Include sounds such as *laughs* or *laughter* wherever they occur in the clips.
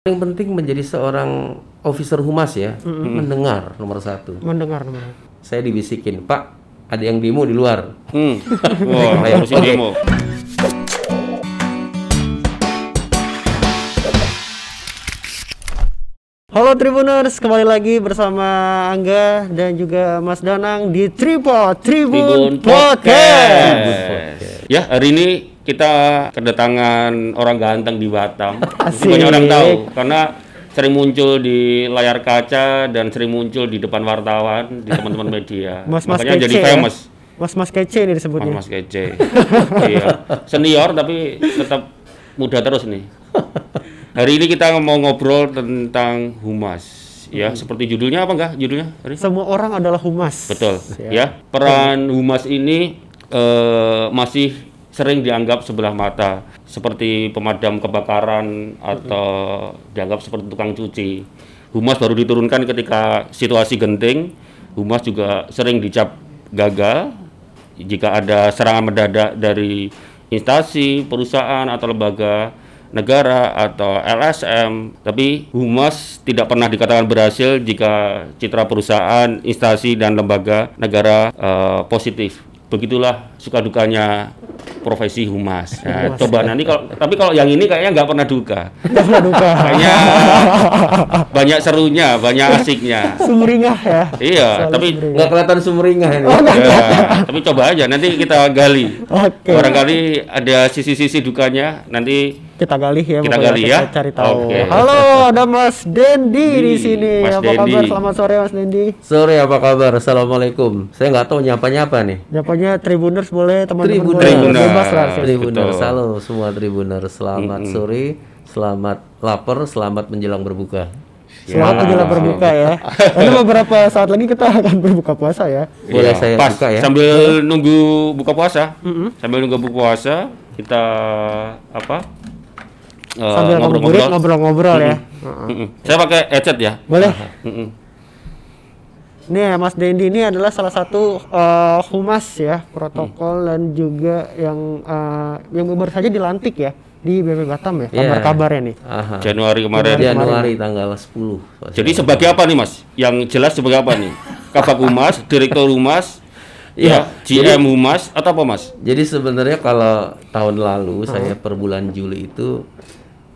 Paling penting menjadi seorang officer humas ya, mendengar nomor satu. Mendengar nomor. Saya dibisikin, Pak, ada yang demo di luar. Hmm. *laughs* Wah, harusin Oke. demo. Halo Tribuners, kembali lagi bersama Angga dan juga Mas Danang di Tripod Tribun, Tribun Podcast. Podcast. Ya, hari ini kita kedatangan orang ganteng di Batam. *laughs* Banyak orang tahu karena sering muncul di layar kaca dan sering muncul di depan wartawan, di teman-teman *laughs* media. Mas-mas Makanya jadi kece ya. famous. Mas-mas kece nih disebutnya. Mas kece. *laughs* iya. Senior tapi tetap muda terus nih. Hari ini kita mau ngobrol tentang humas. Ya, seperti judulnya apa enggak? Judulnya? Hari? Semua orang adalah humas. Betul, Ya. ya. Peran humas ini eh, masih sering dianggap sebelah mata, seperti pemadam kebakaran atau dianggap seperti tukang cuci. Humas baru diturunkan ketika situasi genting. Humas juga sering dicap gagal jika ada serangan mendadak dari instansi, perusahaan atau lembaga negara atau LSM, tapi humas tidak pernah dikatakan berhasil jika citra perusahaan, instansi dan lembaga negara eh, positif. Begitulah suka dukanya profesi humas. Nah, coba nanti kalau tapi kalau yang ini kayaknya nggak pernah duka. Tidak pernah duka. *laughs* Kayaknya banyak serunya, banyak asiknya. Sumringah ya. Iya, Selalu tapi. Nggak kelihatan sumringah ini. Ya, tapi coba aja nanti kita gali. Oke. Barangkali ada sisi-sisi dukanya nanti Kita gali ya. Kita gali kita ya. Cari tahu. Oke. Halo, ada Mas Dendi di sini. Mas apa kabar? Dendi. Selamat sore Mas Dendi. Sore apa kabar? Assalamualaikum. Saya nggak tahu nyapa-nyapa nih. Nyapanya Tribuners boleh, teman-teman. Tribuners. Bebas lah. sini. Tribuners, halo semua Tribuners. Selamat sore, selamat lapar, selamat menjelang berbuka. Selamat Ya. menjelang berbuka ya. *laughs* Karena beberapa saat lagi kita akan berbuka puasa ya. Boleh Iya, saya pas buka ya? sambil nunggu buka puasa. Sambil nunggu buka puasa kita apa? eh, Sambil ngabuburit ngobrol-ngobrol ya. Mm-mm. Saya pakai headset ya. Boleh. Mm-mm. Nih Mas Dendi ini adalah salah satu eh, humas ya protokol dan juga yang eh, yang baru saja dilantik ya di BP Batam ya Iya. kabar-kabarnya nih. Aha. Januari kemarin. Januari tanggal 10. Jadi sebagai apa nih Mas? Yang jelas sebagai apa nih? Kabak Humas, Direktur Humas, Iya, ya, GM Humas atau apa Mas? Jadi sebenarnya kalau tahun lalu saya per bulan Juli itu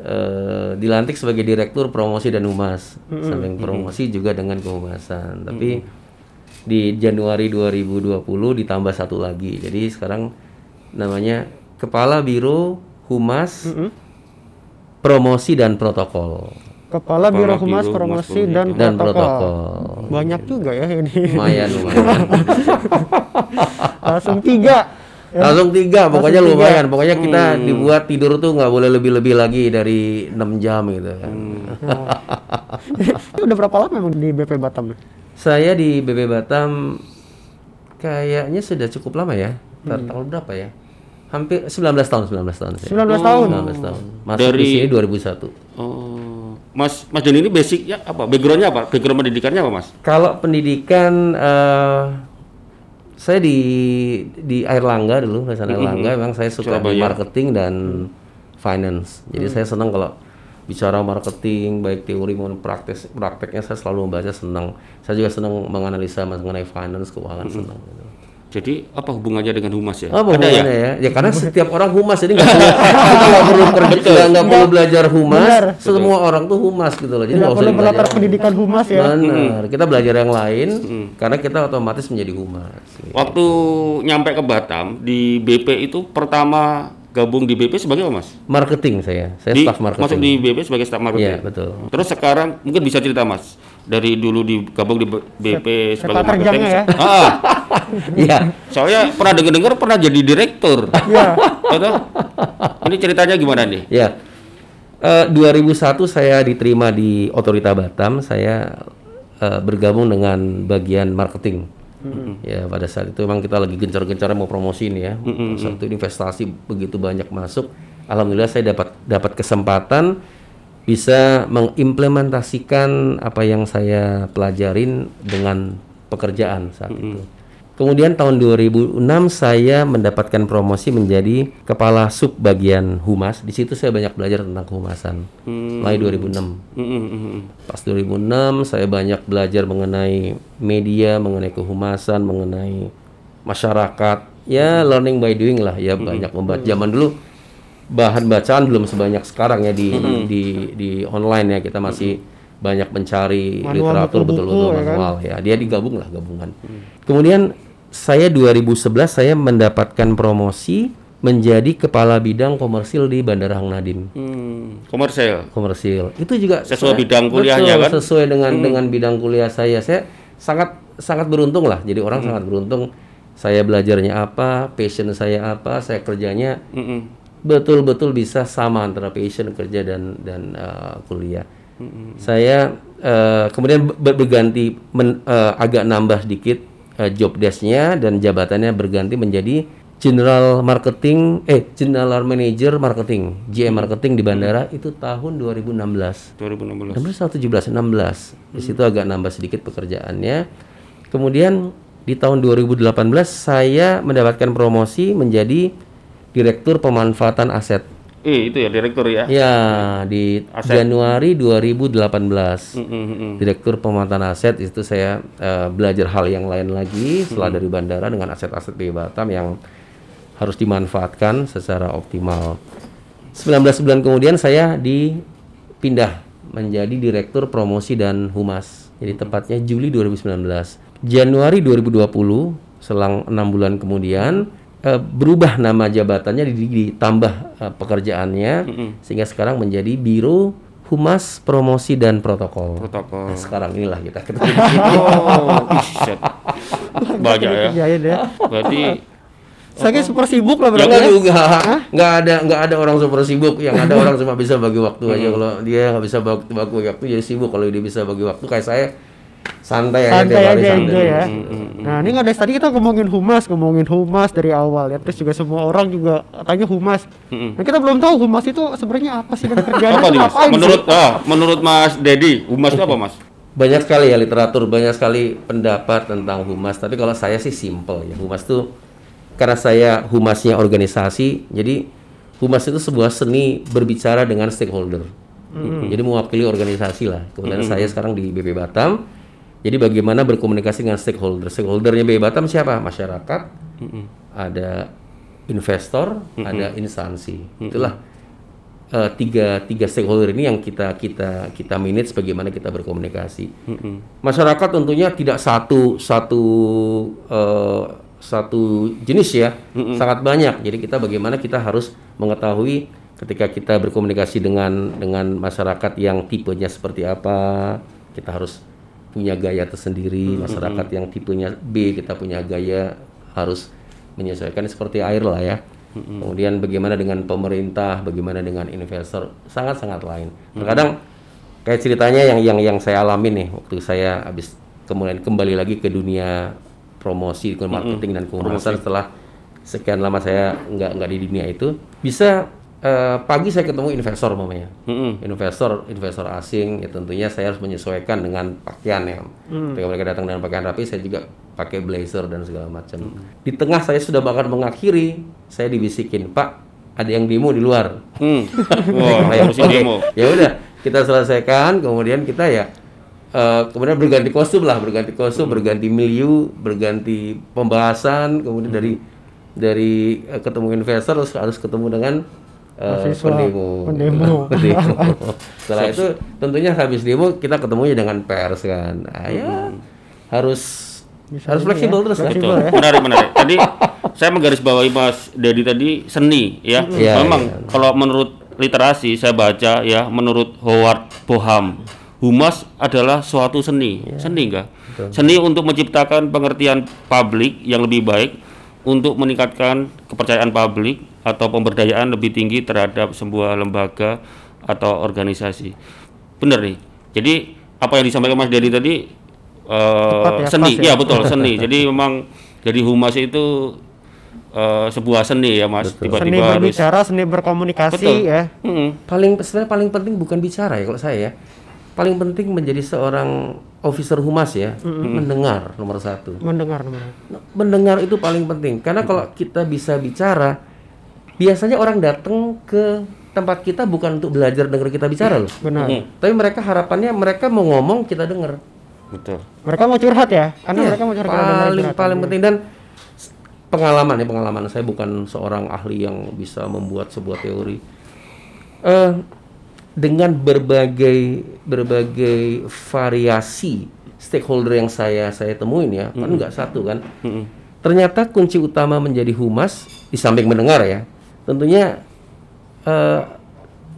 eh, dilantik sebagai direktur promosi dan humas, samping promosi juga dengan kehumasan. Tapi di Januari 2020 ditambah satu lagi. Jadi sekarang namanya Kepala Biro Humas Promosi dan Protokol Kepala Biro Kepala Humas Biro Humas Promosi dan, dan Protokol. Protokol. Banyak juga ya ini. Lumayan lumayan. *laughs* Langsung tiga. Langsung tiga, pokoknya Langsung tiga. lumayan. Pokoknya kita dibuat tidur tuh nggak boleh lebih-lebih lagi dari 6 jam gitu kan. *laughs* Ini udah berapa lama emang di BP Batam? Saya di BB Batam kayaknya sudah cukup lama ya. Hmm. tahun berapa ya? Hampir 19 tahun, 19 tahun saya. 19 tahun. 19 tahun. Masuk di Dari- sini 2001. Oh, Mas Mas Denny ini basicnya apa? Backgroundnya apa? Background pendidikannya apa Mas? Kalau pendidikan eh, saya di di Airlangga dulu, Yayasan Airlangga memang saya suka di marketing dan finance. Jadi saya senang kalau bicara marketing baik teori maupun praktek prakteknya saya selalu membaca senang. Saya juga senang menganalisa mengenai finance, keuangan senang. gitu. Jadi apa hubungannya dengan humas ya? Apa Ada ya? ya? ya? karena setiap orang humas jadi nggak *laughs* perlu nggak perlu kerja nggak- perlu belajar humas. Benar. Semua orang tuh humas gitu loh. Jadi nggak perlu belajar. pendidikan humas ya. Benar. Kita belajar yang lain karena kita otomatis menjadi humas. gitu. Waktu nyampe ke Batam di BP itu pertama gabung di BP sebagai apa Mas? Marketing saya. Saya Di, staff marketing. masuk di BP sebagai staf Iya, marketing. betul. Terus sekarang mungkin bisa cerita Mas dari dulu di gabung di B- BP sebagai sepak marketing. ya? Ah, *laughs* Iya. soalnya pernah dengar-dengar pernah jadi direktur. Iya. Ini ceritanya gimana nih? Ya. Eh, 2001 saya diterima di Otorita Batam. Saya eh, bergabung dengan bagian marketing. Ya pada saat itu memang kita lagi gencar-gencar mau promosi nih ya. Saat itu investasi begitu banyak masuk. Alhamdulillah saya dapat dapat kesempatan bisa mengimplementasikan apa yang saya pelajarin dengan pekerjaan saat itu. Kemudian tahun 2006 saya mendapatkan promosi menjadi kepala sub bagian humas. Di situ saya banyak belajar tentang kehumasan. Mulai 2006. Mm, mm, mm, mm. Pas 2006 saya banyak belajar mengenai media, mengenai kehumasan, mengenai masyarakat. Ya learning by doing lah ya banyak membaca. Zaman dulu bahan bacaan belum sebanyak sekarang ya di di di online ya kita masih banyak mencari Manual literatur betul-betul ya kan? manual ya. Dia digabung lah gabungan. Kemudian saya 2011 saya mendapatkan promosi menjadi kepala bidang komersil di Bandara Hang Nadim Hmm, komersil. komersil itu juga Sesuai saya- bidang kuliahnya betul, kan? sesuai dengan dengan bidang kuliah saya saya sangat sangat beruntung lah jadi orang sangat beruntung saya belajarnya apa passion saya apa saya kerjanya Mm, mm. Betul-betul bisa sama antara passion kerja dan dan uh, kuliah. Saya uh, kemudian ber- berganti men- uh, agak nambah sedikit uh, job desk-nya dan jabatannya berganti menjadi General Marketing eh General Manager Marketing GM Marketing di bandara itu tahun 2016 2016. 16 atau 17 16 di situ agak nambah sedikit pekerjaannya. Kemudian di tahun 2018 saya mendapatkan promosi menjadi direktur pemanfaatan aset Eh, itu ya direktur ya. ya di Januari 2018 Mm, mm, mm. direktur pemanfaatan aset itu saya eh, belajar hal yang lain lagi setelah dari bandara dengan aset-aset BI Batam yang harus dimanfaatkan secara optimal. 19 bulan kemudian saya dipindah menjadi direktur promosi dan humas. Jadi tepatnya Juli 2019. Januari 2020 selang enam bulan kemudian eh, berubah nama jabatannya di- ditambah eh, pekerjaannya sehingga sekarang menjadi Biro Humas Promosi dan Protokol. Protokol. Nah, sekarang inilah kita *laughs* ketemu. Oh. Banyak ya. Ya. Berarti Saya super sibuk lah Ya berarti. enggak ya. juga, nggak ada nggak ada orang super sibuk. Yang ada *laughs* orang cuma bisa bagi waktu aja. Kalau dia nggak bisa bagi, bagi waktu jadi sibuk. Kalau dia bisa bagi waktu kayak saya santai aja Santai hari aja santai. ya. Nah, ini nggak dari tadi kita ngomongin humas, ngomongin humas dari awal ya. Terus juga semua orang juga katanya humas. Nah, kita belum tahu humas itu sebenarnya apa sih dan kerjanya apa itu nih Mas? ngapain sih? Menurut ah, menurut Mas Dedi, humas itu apa Mas? Banyak sekali ya literatur, banyak sekali pendapat tentang humas. Tapi kalau saya sih simple ya. Humas tuh karena saya humasnya organisasi, jadi humas itu sebuah seni berbicara dengan stakeholder. Jadi mewakili organisasi lah. Kemudian saya sekarang di BP Batam. Jadi bagaimana berkomunikasi dengan stakeholder? Stakeholdernya BP Batam siapa? Masyarakat, ada investor, ada instansi. Itulah eh, tiga tiga stakeholder ini yang kita kita kita manage bagaimana kita berkomunikasi. Masyarakat tentunya tidak satu satu eh, satu jenis ya, sangat banyak. Jadi kita bagaimana kita harus mengetahui ketika kita berkomunikasi dengan dengan masyarakat yang tipenya seperti apa, kita harus punya gaya tersendiri. Masyarakat yang tipenya B kita punya gaya harus menyesuaikan seperti air lah ya. Kemudian bagaimana dengan pemerintah, bagaimana dengan investor, sangat-sangat lain. Terkadang kayak ceritanya yang yang yang saya alami nih waktu saya habis kemudian kembali lagi ke dunia promosi, ke marketing dan kehumasan setelah sekian lama saya nggak nggak di dunia itu bisa eh, pagi saya ketemu investor mamanya Mm-mm. investor investor asing ya tentunya saya harus menyesuaikan dengan pakaian ya ketika mereka datang dengan pakaian rapi saya juga pakai blazer dan segala macam di tengah saya sudah bahkan mengakhiri saya dibisikin pak ada yang demo di luar Hmm. *laughs* Wah, ngurusin oke. demo. ya udah kita selesaikan kemudian kita ya eh, kemudian berganti kostum lah berganti kostum berganti milieu berganti pembahasan kemudian dari dari eh, ketemu investor terus harus ketemu dengan eh, Mahasiswa, pendemo pendemo. *laughs* Pendemo. *laughs* setelah itu tentunya habis demo kita ketemunya dengan pers kan Nah, ya harus Bisa harus fleksibel ya, terus kan fleksibel. Betul. ya. Menarik, menarik. *laughs* Tadi saya menggarisbawahi Mas Dedi tadi seni ya. Iya, Memang iya. kalau menurut literasi saya baca ya, menurut Howard Boham, humas adalah suatu seni. Iya. Seni enggak? Seni untuk menciptakan pengertian publik yang lebih baik untuk meningkatkan kepercayaan publik atau pemberdayaan lebih tinggi terhadap sebuah lembaga atau organisasi. Benar nih. Jadi apa yang disampaikan Mas Dedi tadi eh, Tepat ya, seni, ya. ya betul *laughs* seni. Jadi memang jadi humas itu eh, sebuah seni ya mas. Seni Tiba-tiba harus. berbicara, seni berkomunikasi Betul. ya. Hmm. paling sebenarnya paling penting bukan bicara ya kalau saya ya paling penting menjadi seorang officer humas ya, mendengar nomor satu. Mendengar nomor. Mendengar itu paling penting karena kalau kita bisa bicara, biasanya orang datang ke tempat kita bukan untuk belajar dengar kita bicara loh. Benar. Hmm. Tapi mereka harapannya mereka mau ngomong kita dengar. Betul. Mereka mau curhat ya, karena Iya, mereka mau curhat. paling paling penting dan pengalaman ya pengalaman saya bukan seorang ahli yang bisa membuat sebuah teori. Eh dengan berbagai berbagai variasi stakeholder yang saya saya temuin ya kan nggak satu kan. Mm-mm. Ternyata kunci utama menjadi humas di samping mendengar ya, tentunya eh,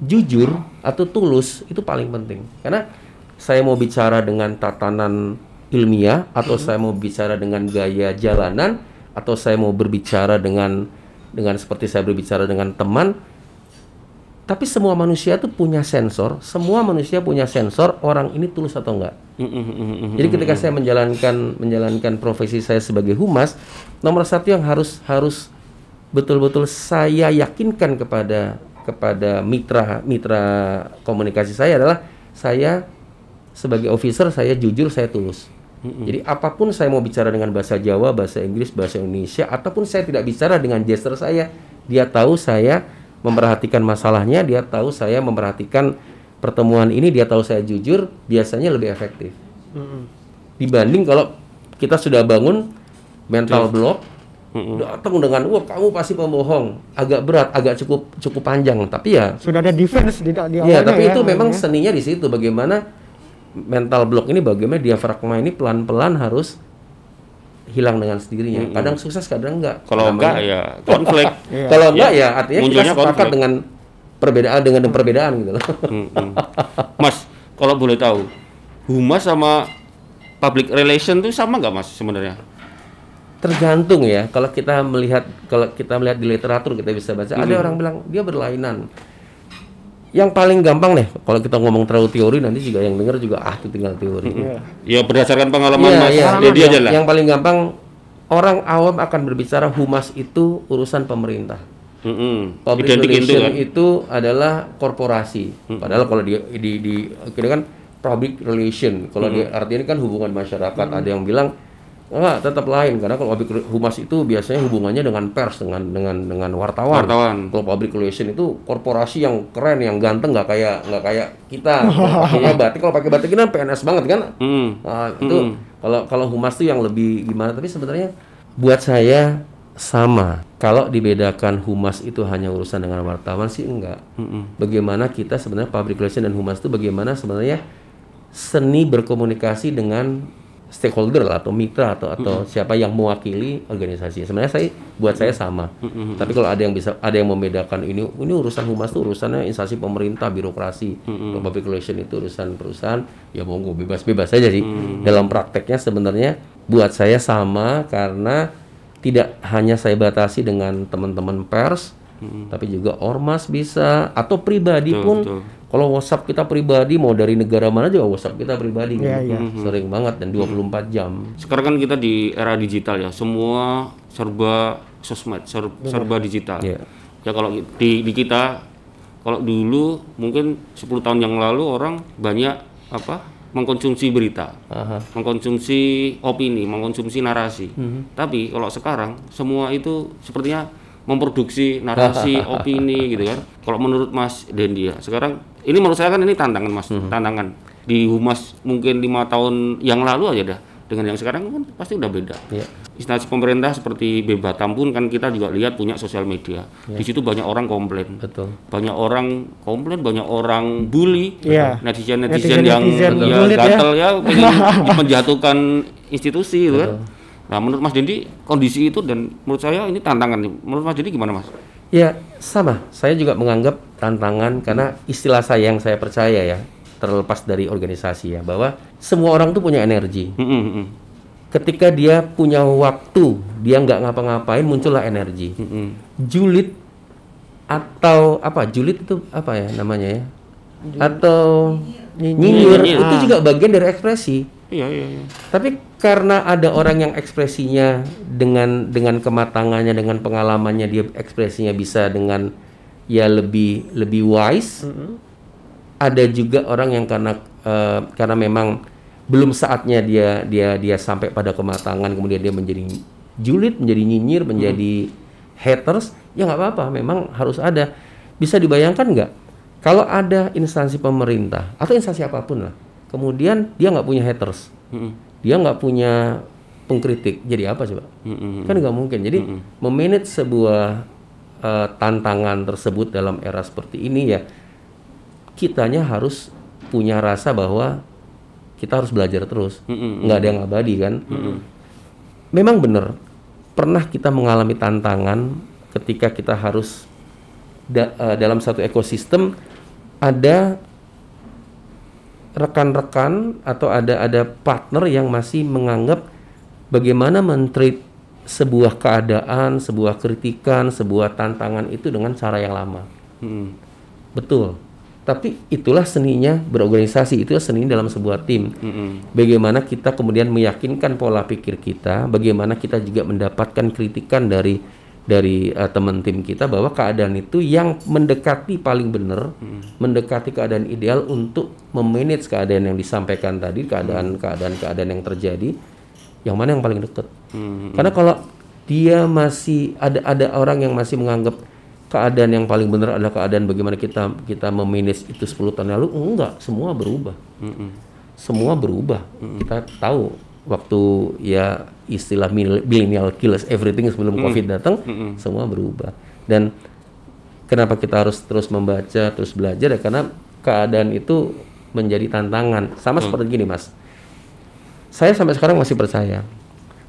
jujur atau tulus itu paling penting. Karena saya mau bicara dengan tatanan ilmiah atau saya mau bicara dengan gaya jalanan atau saya mau berbicara dengan dengan seperti saya berbicara dengan teman tapi semua manusia itu punya sensor, semua manusia punya sensor orang ini tulus atau enggak. Mm-mm, mm-mm. Jadi ketika saya menjalankan menjalankan profesi saya sebagai humas, nomor satu yang harus harus betul-betul saya yakinkan kepada kepada mitra mitra komunikasi saya adalah saya sebagai officer saya jujur saya tulus. Jadi apa pun saya mau bicara dengan bahasa Jawa, bahasa Inggris, bahasa Indonesia, ataupun saya tidak bicara dengan gesture saya, dia tahu saya memperhatikan masalahnya, dia tahu saya memperhatikan pertemuan ini, dia tahu saya jujur, biasanya lebih efektif. Dibanding kalau kita sudah bangun mental block datang dengan wah kamu pasti pembohong. Agak berat agak cukup cukup panjang tapi ya. Sudah ada defense di, di ya awalnya tapi ya, itu memang namanya. seninya di situ bagaimana mental block ini bagaimana diafragma ini pelan-pelan harus hilang dengan sendirinya kadang sukses kadang enggak Kalau enggak ya konflik. *laughs* Iya. kalau enggak ya artinya kita Munculnya sepakat konflik. dengan perbedaan dengan perbedaan gitu loh *laughs* Mm-mm. Mas, kalau boleh tahu, humas sama public relation tuh sama nggak mas sebenarnya? tergantung ya kalau kita melihat kalau kita melihat di literatur kita bisa baca ada Hmm. orang bilang dia berlainan yang paling gampang nih kalau kita ngomong terlalu teori nanti juga yang dengar juga ah itu tinggal teori Iya. Ya berdasarkan pengalaman Iya, mas iya. Dedi aja lah. yang paling gampang orang awam akan berbicara humas itu urusan pemerintah Mm-mm. public Identik itu kan. itu adalah korporasi padahal kalau di di di kita kan public relation kalau di artinya kan hubungan masyarakat ada yang bilang enggak tetap lain karena kalau public re- humas itu biasanya hubungannya dengan pers dengan dengan dengan wartawan Wartawan. kalau public relation itu korporasi yang keren yang ganteng nggak kayak nggak kayak kita pakainya *laughs* batik kalau pakai batik kan PNS banget kan Mm. Nah, itu kalau kalau humas tuh yang lebih gimana tapi sebenarnya buat saya sama. Kalau dibedakan humas itu hanya urusan dengan wartawan sih enggak. Bagaimana kita sebenarnya public relation dan humas itu bagaimana sebenarnya seni berkomunikasi dengan stakeholder lah atau mitra atau atau siapa yang mewakili organisasi. Sebenarnya saya buat saya sama. Tapi kalau ada yang bisa ada yang membedakan ini ini urusan humas itu urusannya instansi pemerintah, birokrasi. Kalau public relation itu urusan perusahaan, ya monggo bebas-bebas saja sih. Dalam prakteknya sebenarnya buat saya sama karena tidak hanya saya batasi dengan teman-teman pers, tapi juga ormas bisa atau pribadi Betul, pun. betul. Kalau WhatsApp kita pribadi mau dari negara mana juga WhatsApp kita pribadi. Iya, gitu. iya. Sering banget dan 24 jam. Sekarang kan kita di era digital ya, semua serba sosmed, ser- serba digital. Iya. Ya kalau di, di kita, kalau dulu mungkin 10 tahun yang lalu orang banyak apa mengkonsumsi berita, Aha. mengkonsumsi opini, mengkonsumsi narasi. Tapi kalau sekarang semua itu sepertinya memproduksi narasi, *laughs* opini gitu kan. Kalau menurut Mas Dendi ya, sekarang ini menurut saya kan ini tantangan Mas, tantangan di humas mungkin lima tahun yang lalu aja dah dengan yang sekarang kan pasti udah beda. Iya. Instansi pemerintah seperti B Batam pun kan kita juga lihat punya sosial media. Di situ banyak orang komplain, Betul. banyak orang komplain, banyak orang bully, Iya. netizen netizen yang Netizen-netizen ya julid ya. gatel ya, pengen *laughs* menjatuhkan institusi gitu kan. Nah menurut Mas Dendi kondisi itu dan menurut saya ini tantangan nih. Menurut Mas Dendi gimana Mas? Ya, sama. Saya juga menganggap tantangan karena istilah saya yang saya percaya ya, terlepas dari organisasi ya, bahwa semua orang tuh punya energi. Mm, mm, mm. Ketika dia punya waktu, dia nggak ngapa-ngapain, muncullah energi. Mm, mm. Julid atau apa? Julid itu apa ya namanya ya? Atau nyinyir, Nyinyir. itu juga bagian dari ekspresi. Iya iya iya. Tapi karena ada orang yang ekspresinya dengan dengan kematangannya, dengan pengalamannya dia ekspresinya bisa dengan ya lebih lebih wise. ada juga orang yang karena eh, karena memang belum saatnya dia dia dia sampai pada kematangan kemudian dia menjadi julid menjadi nyinyir menjadi haters ya nggak apa-apa memang harus ada bisa dibayangkan nggak kalau ada instansi pemerintah atau instansi apa pun lah kemudian dia nggak punya haters. Mm-mm. dia nggak punya pengkritik. Jadi apa coba? Mm-mm. kan nggak mungkin. Jadi memanage sebuah eh, tantangan tersebut dalam era seperti ini ya kitanya harus punya rasa bahwa kita harus belajar terus. Mm-mm. nggak ada yang abadi kan? Memang benar pernah kita mengalami tantangan ketika kita harus da- eh, dalam satu ekosistem ada rekan-rekan atau ada ada partner yang masih menganggap bagaimana mentreat sebuah keadaan, sebuah kritikan, sebuah tantangan itu dengan cara yang lama. Mm-mm. Betul. Tapi itulah seninya berorganisasi, itulah seni dalam sebuah tim. Mm-mm. Bagaimana kita kemudian meyakinkan pola pikir kita, bagaimana kita juga mendapatkan kritikan dari dari eh, teman tim kita bahwa keadaan itu yang mendekati paling benar, mendekati keadaan ideal untuk memanage keadaan yang disampaikan tadi, keadaan keadaan keadaan yang terjadi, yang mana yang paling dekat. Mm. Karena kalau dia masih ada ada orang yang masih menganggap keadaan yang paling benar adalah keadaan bagaimana kita kita memanage itu 10 tahun lalu, enggak, semua berubah Mm-mm. semua berubah. Kita tahu waktu ya istilah mil- millennial kills everything sebelum Covid datang, semua berubah. Dan kenapa kita harus terus membaca, terus belajar ya karena keadaan itu menjadi tantangan. Sama seperti gini, Mas. Saya sampai sekarang masih percaya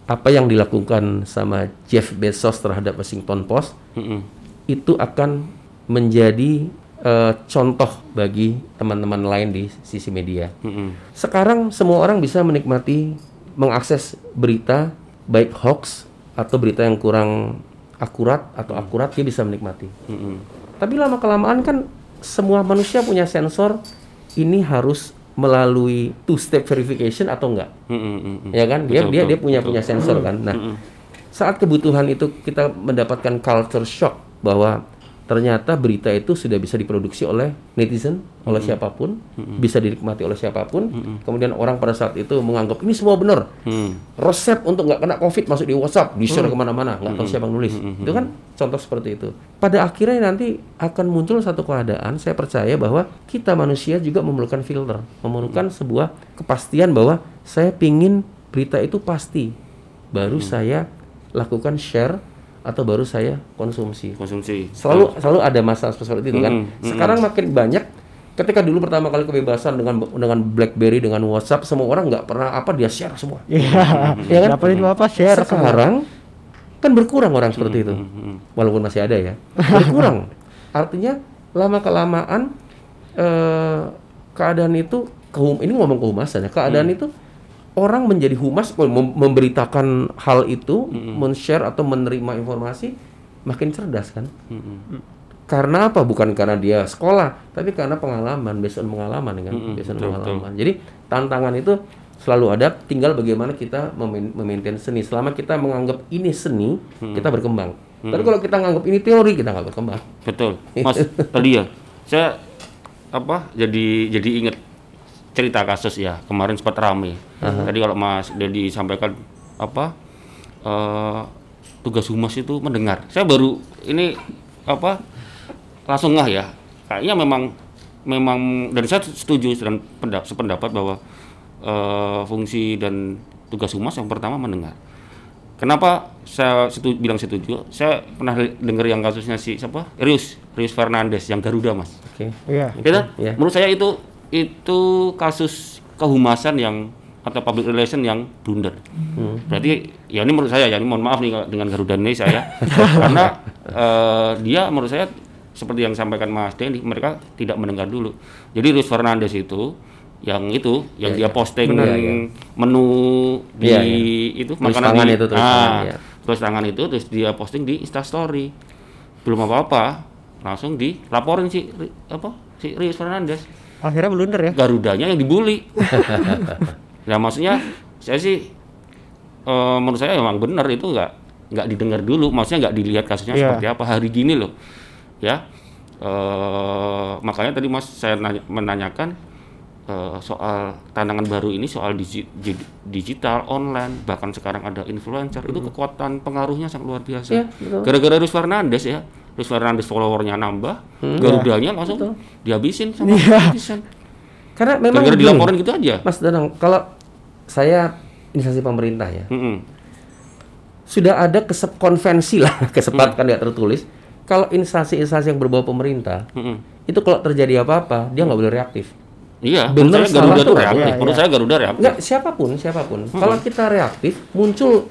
apa yang dilakukan sama Jeff Bezos terhadap Washington Post Mm-mm. itu akan menjadi eh, contoh bagi teman-teman lain di sisi media. Mm-mm. Sekarang semua orang bisa menikmati mengakses berita baik hoax atau berita yang kurang akurat atau akurat dia bisa menikmati. Mm-mm. Tapi lama kelamaan kan semua manusia punya sensor ini harus melalui two step verification atau enggak. Mm-mm. Ya kan? Dia Betul, dia betul, dia punya betul. punya sensor kan. Nah, saat kebutuhan itu kita mendapatkan culture shock bahwa ternyata berita itu sudah bisa diproduksi oleh netizen, oleh siapa pun, bisa dinikmati oleh siapa pun. Kemudian orang pada saat itu menganggap ini semua benar. Mm. Resep untuk nggak kena COVID masuk di WhatsApp, di share ke mana-mana, nggak tahu siapa yang nulis. Itu kan contoh seperti itu. Pada akhirnya nanti akan muncul satu keadaan, saya percaya bahwa kita manusia juga memerlukan filter, memerlukan sebuah kepastian bahwa saya pingin berita itu pasti, baru saya lakukan share atau baru saya konsumsi. Konsumsi. Selalu selalu ada masalah seperti itu kan. Mm, mm, Sekarang makin banyak ketika dulu pertama kali kebebasan dengan dengan BlackBerry dengan WhatsApp semua orang nggak pernah apa dia share semua. Iya. Iya kan? Apa share semua. Sekarang kan berkurang orang seperti itu. Walaupun masih ada ya. *laughs* Berkurang. Artinya lama kelamaan eh, keadaan itu kehum ini ngomong kehumasan ya. Keadaan itu orang menjadi humas mem- memberitakan hal itu, men-share atau menerima informasi makin cerdas kan. Mm-mm. Karena apa? Bukan karena dia sekolah, tapi karena pengalaman, based on pengalaman kan, Mm-mm, based on betul, pengalaman. Jadi tantangan itu selalu ada, tinggal bagaimana kita memain- memaintain seni. Selama kita menganggap ini seni, kita berkembang. Tapi kalau kita menganggap ini teori, kita nggak berkembang. Betul, *laughs* Mas. tadi ya, saya apa? Jadi jadi ingat cerita kasus ya kemarin sempat rame. Tadi kalau Mas Dedi sampaikan apa eh, tugas humas itu mendengar. Saya baru ini apa langsung ngah ya. Kayaknya memang memang dan saya setuju dan pendapat sependapat bahwa eh, fungsi dan tugas humas yang pertama mendengar. Kenapa saya setuju, bilang setuju? Saya pernah dengar yang kasusnya si siapa? Rius, Rius Fernandes yang Garuda, Mas. Oke. Iya. Ya kan? Iya. Menurut saya itu itu kasus kehumasan yang atau public relation yang blunder. Berarti ya ini menurut saya ya ini mohon maaf nih dengan Garuda Indonesia ya. *laughs* Karena eh, dia menurut saya seperti yang sampaikan Mas Denny, mereka tidak mendengar dulu. Jadi Rius Fernandes itu yang itu yang dia posting Benar, iya. menu di Iya, itu Tulis makanan tangan di, itu, tulis ah, tangan, iya. tulis tangan itu terus dia posting di Instastory belum apa-apa langsung dilaporin si apa si Rius Fernandes Akhirnya blunder ya. Garudanya yang dibully ya *laughs* maksudnya saya sih eh, menurut saya memang benar itu nggak nggak didengar dulu maksudnya nggak dilihat kasusnya Iya. seperti apa hari gini loh ya Eh, makanya tadi Mas saya nanya- menanyakan eh, soal tantangan baru ini soal digi- di- digital, online, bahkan sekarang ada influencer itu kekuatan pengaruhnya sangat luar biasa. Iya. Gara-gara Luis Fernandes ya, Luis Fernandes followernya nambah, Garudanya langsung dihabisin sama netizen. Karena memang gini, dilaporin gitu aja. Mas Danang, kalau saya instansi pemerintah ya, Mm-mm. sudah ada kesep konvensi lah, *laughs* Hmm. kesepakatan tidak tertulis. Kalau instansi-instansi yang berbau pemerintah, Mm-mm. itu kalau terjadi apa-apa, dia nggak boleh reaktif. Iya, saya Garuda tuh, reaktif. iya, Menurut iya. saya Garuda reaktif. Enggak, siapa pun, siapa pun. Hmm. Kalau kita reaktif, muncul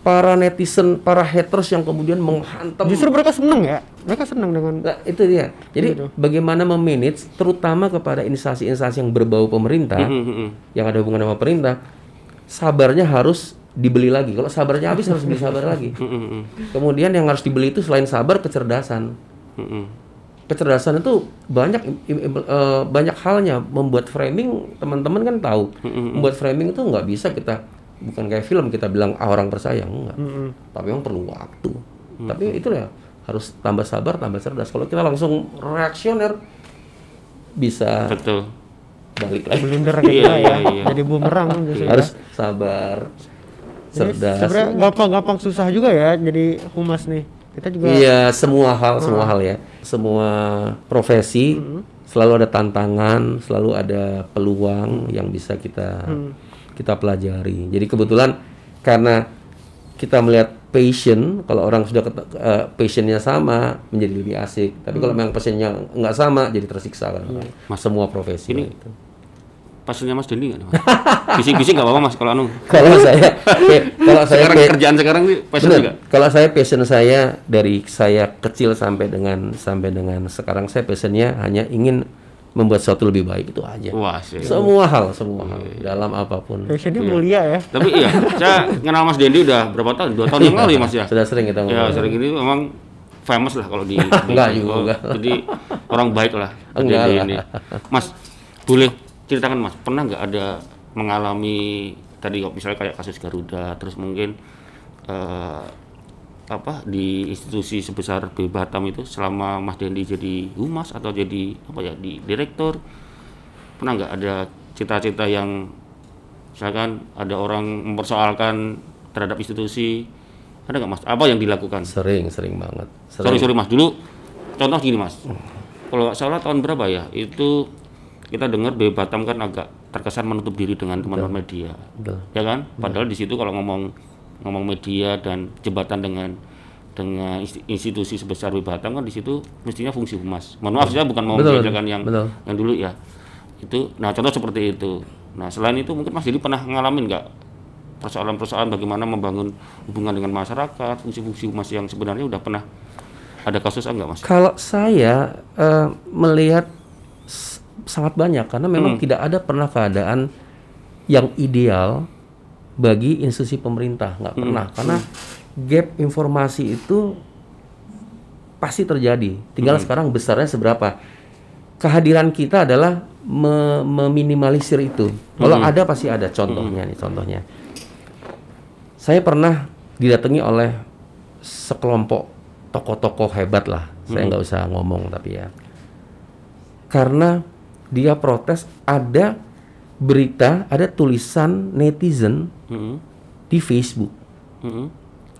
para netizen, para haters yang kemudian menghantam. Justru mereka seneng ya. Mereka seneng dengan Nah, itu dia. Jadi bagaimana memanage, terutama kepada instansi-instansi yang berbau pemerintah, Mm-mm, mm-mm. yang ada hubungan sama pemerintah, sabarnya harus dibeli lagi. Kalau sabarnya habis harus beli sabar lagi. *laughs* Kemudian yang harus dibeli itu selain sabar kecerdasan. Kecerdasan itu banyak eh, banyak halnya membuat framing teman-teman kan tahu. Membuat framing itu nggak bisa kita bukan kayak film kita bilang ah, orang percaya enggak. Tapi memang perlu waktu. Tapi itu ya harus tambah sabar, tambah cerdas. Kalau kita langsung reaksioner bisa Betul. balik lagi. blunder *laughs* kayak Iya, kita ya. iya, iya. Jadi bumerang *laughs* justru ya. Harus sabar, Jadi cerdas. Sebenarnya gampang-gampang susah juga ya jadi humas nih. Kita juga Iya, semua hal, semua hal ya. Semua profesi selalu ada tantangan, selalu ada peluang yang bisa kita kita pelajari. Jadi kebetulan karena kita melihat passion, kalau orang sudah eh, passionnya sama menjadi lebih asik. Tapi kalau memang passionnya nggak sama, jadi tersiksa kan. Mas semua profesi. Ini- itu. Pastinya Mas Dendi nggak? Bising-bising nggak apa-apa Mas kalau anu. *laughs* Kalau saya, kalau saya Sekarang kerjaan sekarang nih passion Bener. juga. Kalau saya passion saya dari saya kecil sampai dengan sampai dengan sekarang saya passionnya hanya ingin membuat sesuatu lebih baik itu aja. Wah, sih. Semua hal, semua hal dalam apa pun. passionnya mulia ya. Tapi iya, saya kenal Mas Dendi udah berapa tahun? Dua tahun yang lalu ya Mas ya? Sudah sering kita Ya, sering ini memang famous lah kalau di *laughs* Enggak di- juga. Jadi orang baik lah Mas Enggak Dendi lah. ini. Mas, boleh ceritakan Mas, pernah nggak ada mengalami tadi kok misalnya kayak kasus Garuda, terus mungkin eh, apa di institusi sebesar B Batam itu selama Mas Dendi jadi humas atau jadi apa ya di direktur pernah nggak ada cita-cita yang misalkan ada orang mempersoalkan terhadap institusi? Ada nggak mas? Apa yang dilakukan? Sering, sering banget. sorry sorry mas. Dulu contoh gini mas. Kalau nggak salah tahun berapa ya itu kita dengar B Batam kan agak terkesan menutup diri dengan teman-teman media. Betul. ya kan? Padahal di situ kalau ngomong ngomong media dan jembatan dengan dengan insti- institusi sebesar B Batam kan di situ mestinya fungsi humas mohon maaf saya bukan mau Betul, menjelekan yang betul. yang dulu ya itu nah contoh seperti itu nah selain itu mungkin Mas Didi pernah ngalamin nggak persoalan-persoalan bagaimana membangun hubungan dengan masyarakat fungsi-fungsi humas yang sebenarnya udah pernah ada kasus enggak Mas? Kalau saya eh, melihat sangat banyak karena memang tidak ada pernah keadaan yang ideal bagi institusi pemerintah nggak pernah karena gap informasi itu pasti terjadi. Tinggal sekarang besarnya seberapa. Kehadiran kita adalah me- meminimalisir itu. Kalau ada pasti ada contohnya nih contohnya. Saya pernah didatangi oleh sekelompok tokoh-tokoh hebat lah. Saya nggak usah ngomong tapi ya. Karena dia protes ada berita, ada tulisan netizen Mm-mm. di Facebook. Mm-mm.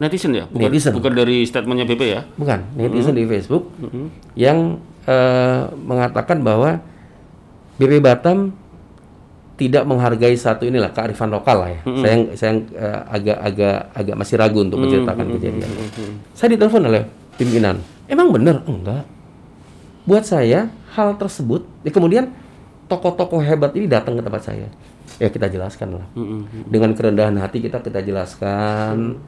Netizen ya? Bukan, Netizen. bukan dari statementnya BP ya? Bukan, netizen di Facebook yang eh, mengatakan bahwa BP Batam tidak menghargai satu inilah kearifan lokal lah ya. Saya saya eh, agak agak agak masih ragu untuk menceritakan kejadian. Saya ditelepon oleh pimpinan. Emang benar? Enggak. Buat saya hal tersebut, ya kemudian tokoh-tokoh hebat ini datang ke tempat saya. Ya kita jelaskan lah. Mm-mm. Dengan kerendahan hati kita kita jelaskan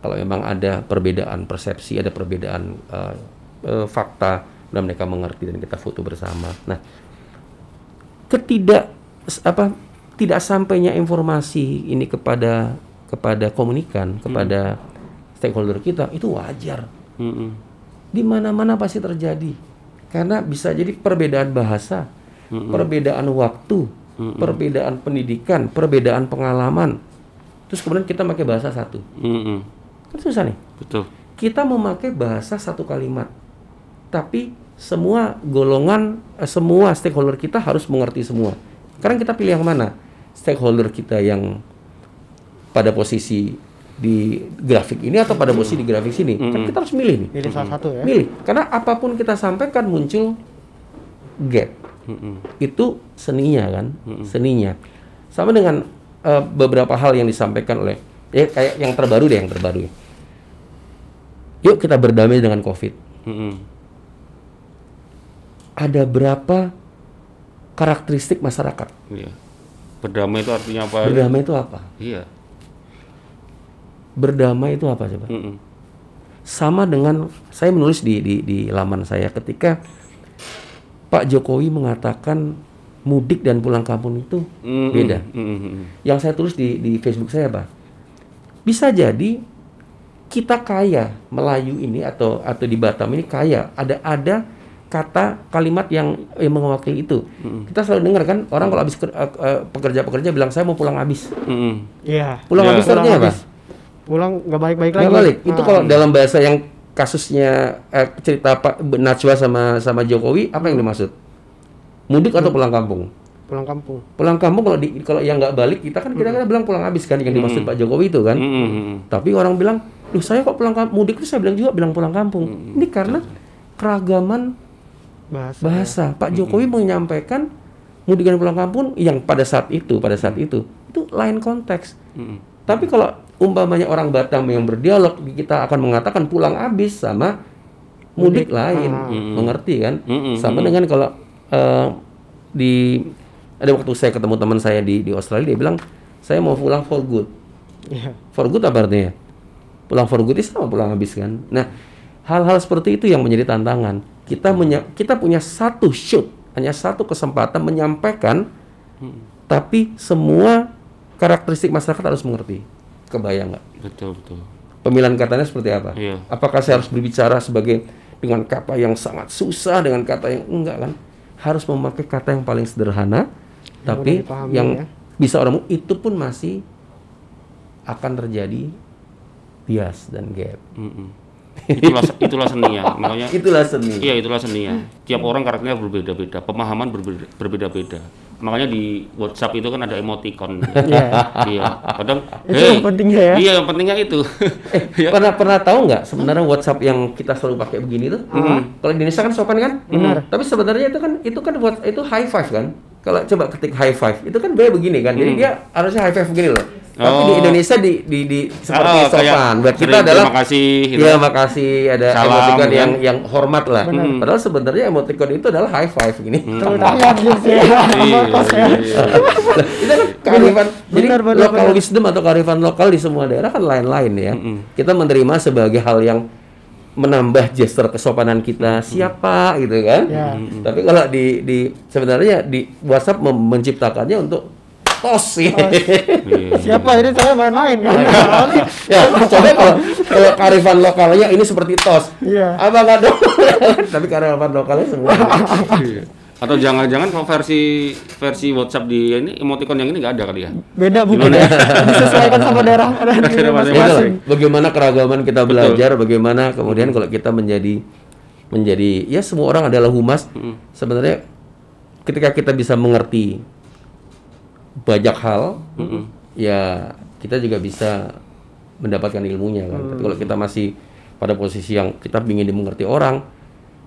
kalau memang ada perbedaan persepsi, ada perbedaan eh, eh, fakta, dan mereka mengerti dan kita foto bersama. Nah, ketidak apa tidak sampainya informasi ini kepada kepada komunikan, kepada stakeholder kita itu wajar. Mm-mm. Di mana-mana pasti terjadi. Karena bisa jadi perbedaan bahasa, perbedaan waktu, perbedaan pendidikan, perbedaan pengalaman. Terus kemudian kita pakai bahasa satu. Mm-mm. Kan susah nih. Betul. Kita memakai bahasa satu kalimat. Tapi semua golongan, eh, semua stakeholder kita harus mengerti semua. Sekarang kita pilih yang mana? Stakeholder kita yang pada posisi di grafik ini atau pada posisi di grafik sini? Kan kita harus milih nih. Pilih salah satu ya. Milih. Karena apa pun kita sampaikan muncul gap. Mm-mm. Itu seninya kan, seninya. Sama dengan eh, beberapa hal yang disampaikan oleh ya kayak yang terbaru deh, yang terbaru ya. Yuk kita berdamai dengan Covid. Mm-mm. Ada berapa karakteristik masyarakat? Iya. Berdamai itu artinya apa? Berdamai itu apa? Iya. Berdamai itu apa coba? Mm-mm. Sama dengan saya menulis di di, di laman saya ketika Pak Jokowi mengatakan mudik dan pulang kampung itu Mm-mm. beda. Mm-mm. Yang saya tulis di di Facebook saya apa? Bisa jadi kita kaya Melayu ini atau atau di Batam ini kaya ada ada kata kalimat yang, yang mewakili itu. Kita selalu dengar kan orang kalau habis eh, eh, pekerja-pekerja bilang saya mau pulang habis. Mm-mm. Iya. Pulang Ya. habis Pulang artinya apa? Pulang nggak baik-baik lagi. Balik. Itu Ah. kalau dalam bahasa yang kasusnya eh, cerita Pak Najwa sama sama Jokowi apa yang dimaksud? Mudik atau pulang kampung? pulang kampung. Pulang kampung kalau di kalau yang nggak balik kita kan kita kan bilang pulang habis kan yang dimaksud Pak Jokowi itu kan. Tapi orang bilang, "Loh, saya kok pulang kampung?" Mudik itu saya bilang juga bilang pulang kampung. Ini karena keragaman Bahasa. bahasa. Pak Jokowi menyampaikan mudik dan pulang kampung yang pada saat itu, pada saat itu itu lain konteks. Tapi kalau umpamanya orang Batam yang berdialog, kita akan mengatakan pulang habis sama mudik, lain, mengerti kan? Mm-mm. Sama dengan kalau eh, di ada waktu saya ketemu teman saya di di Australia, dia bilang saya mau pulang for good. Iya. For good apa artinya? Pulang for good itu sama pulang habis kan. Nah, hal-hal seperti itu yang menjadi tantangan. Kita menya- kita punya satu shoot, hanya satu kesempatan menyampaikan, tapi semua karakteristik masyarakat harus mengerti. Kebayang nggak? Betul betul. Pemilihan katanya seperti apa? Iya. Apakah saya harus berbicara sebagai dengan kata yang sangat susah, dengan kata yang enggak kan? Harus memakai kata yang paling sederhana, tapi mudah dipahami yang ya. bisa orang itu pun masih akan terjadi bias dan gap. Mm-mm. Itulah itulah seninya. Makanya *laughs* Itulah seni. Iya itulah seninya. Tiap orang karakternya berbeda-beda, pemahaman berbeda- berbeda-beda. Makanya di WhatsApp itu kan ada emoticon. *laughs* Iya. iya. Kadang, Itu "Hey." yang pentingnya ya. Iya, yang pentingnya itu. *laughs* Eh, pernah pernah tahu nggak sebenarnya WhatsApp yang kita selalu pakai begini tuh? Kalau di Indonesia kan sopan kan? Benar. Tapi sebenarnya itu kan itu kan buat itu high five kan? Kalau coba ketik high five itu kan dia begini kan. Jadi dia harusnya high five begini loh. Tapi di Oh. Indonesia di di, di seperti Oh, sopan. Buat kita sering adalah terima kasih, gitu. Iya, makasih ada Salam, emoticon kan? yang yang hormat lah. Benar. Padahal sebenarnya emoticon itu adalah high five gini. Abis ya. Iya, ya. iya. Itu kan kearifan jadi Benar, benar, lokal wisdom atau kearifan lokal di semua daerah kan lain-lain ya kita menerima sebagai hal yang menambah gesture kesopanan kita siapa gitu kan Ya. tapi kalau di di sebenarnya di WhatsApp menciptakannya untuk tos sih Iya. Siapa ini saya main-main kan? *laughs* ya coba kalau kalau kearifan lokalnya ini seperti tos Iya. apa nggak dong *laughs* tapi kearifan lokalnya semua Iya. Atau jangan-jangan kalau versi versi WhatsApp di ini emoticon yang ini nggak ada kali ya? Beda mungkin ya. *laughs* Disesuaikan sama daerah Daerah masing-masing. Itulah, bagaimana keragaman kita belajar, bagaimana kemudian kalau kita menjadi menjadi ya semua orang adalah humas. Sebenarnya ketika kita bisa mengerti banyak hal, ya kita juga bisa mendapatkan ilmunya kan. Tapi kalau kita masih pada posisi yang kita ingin dimengerti orang,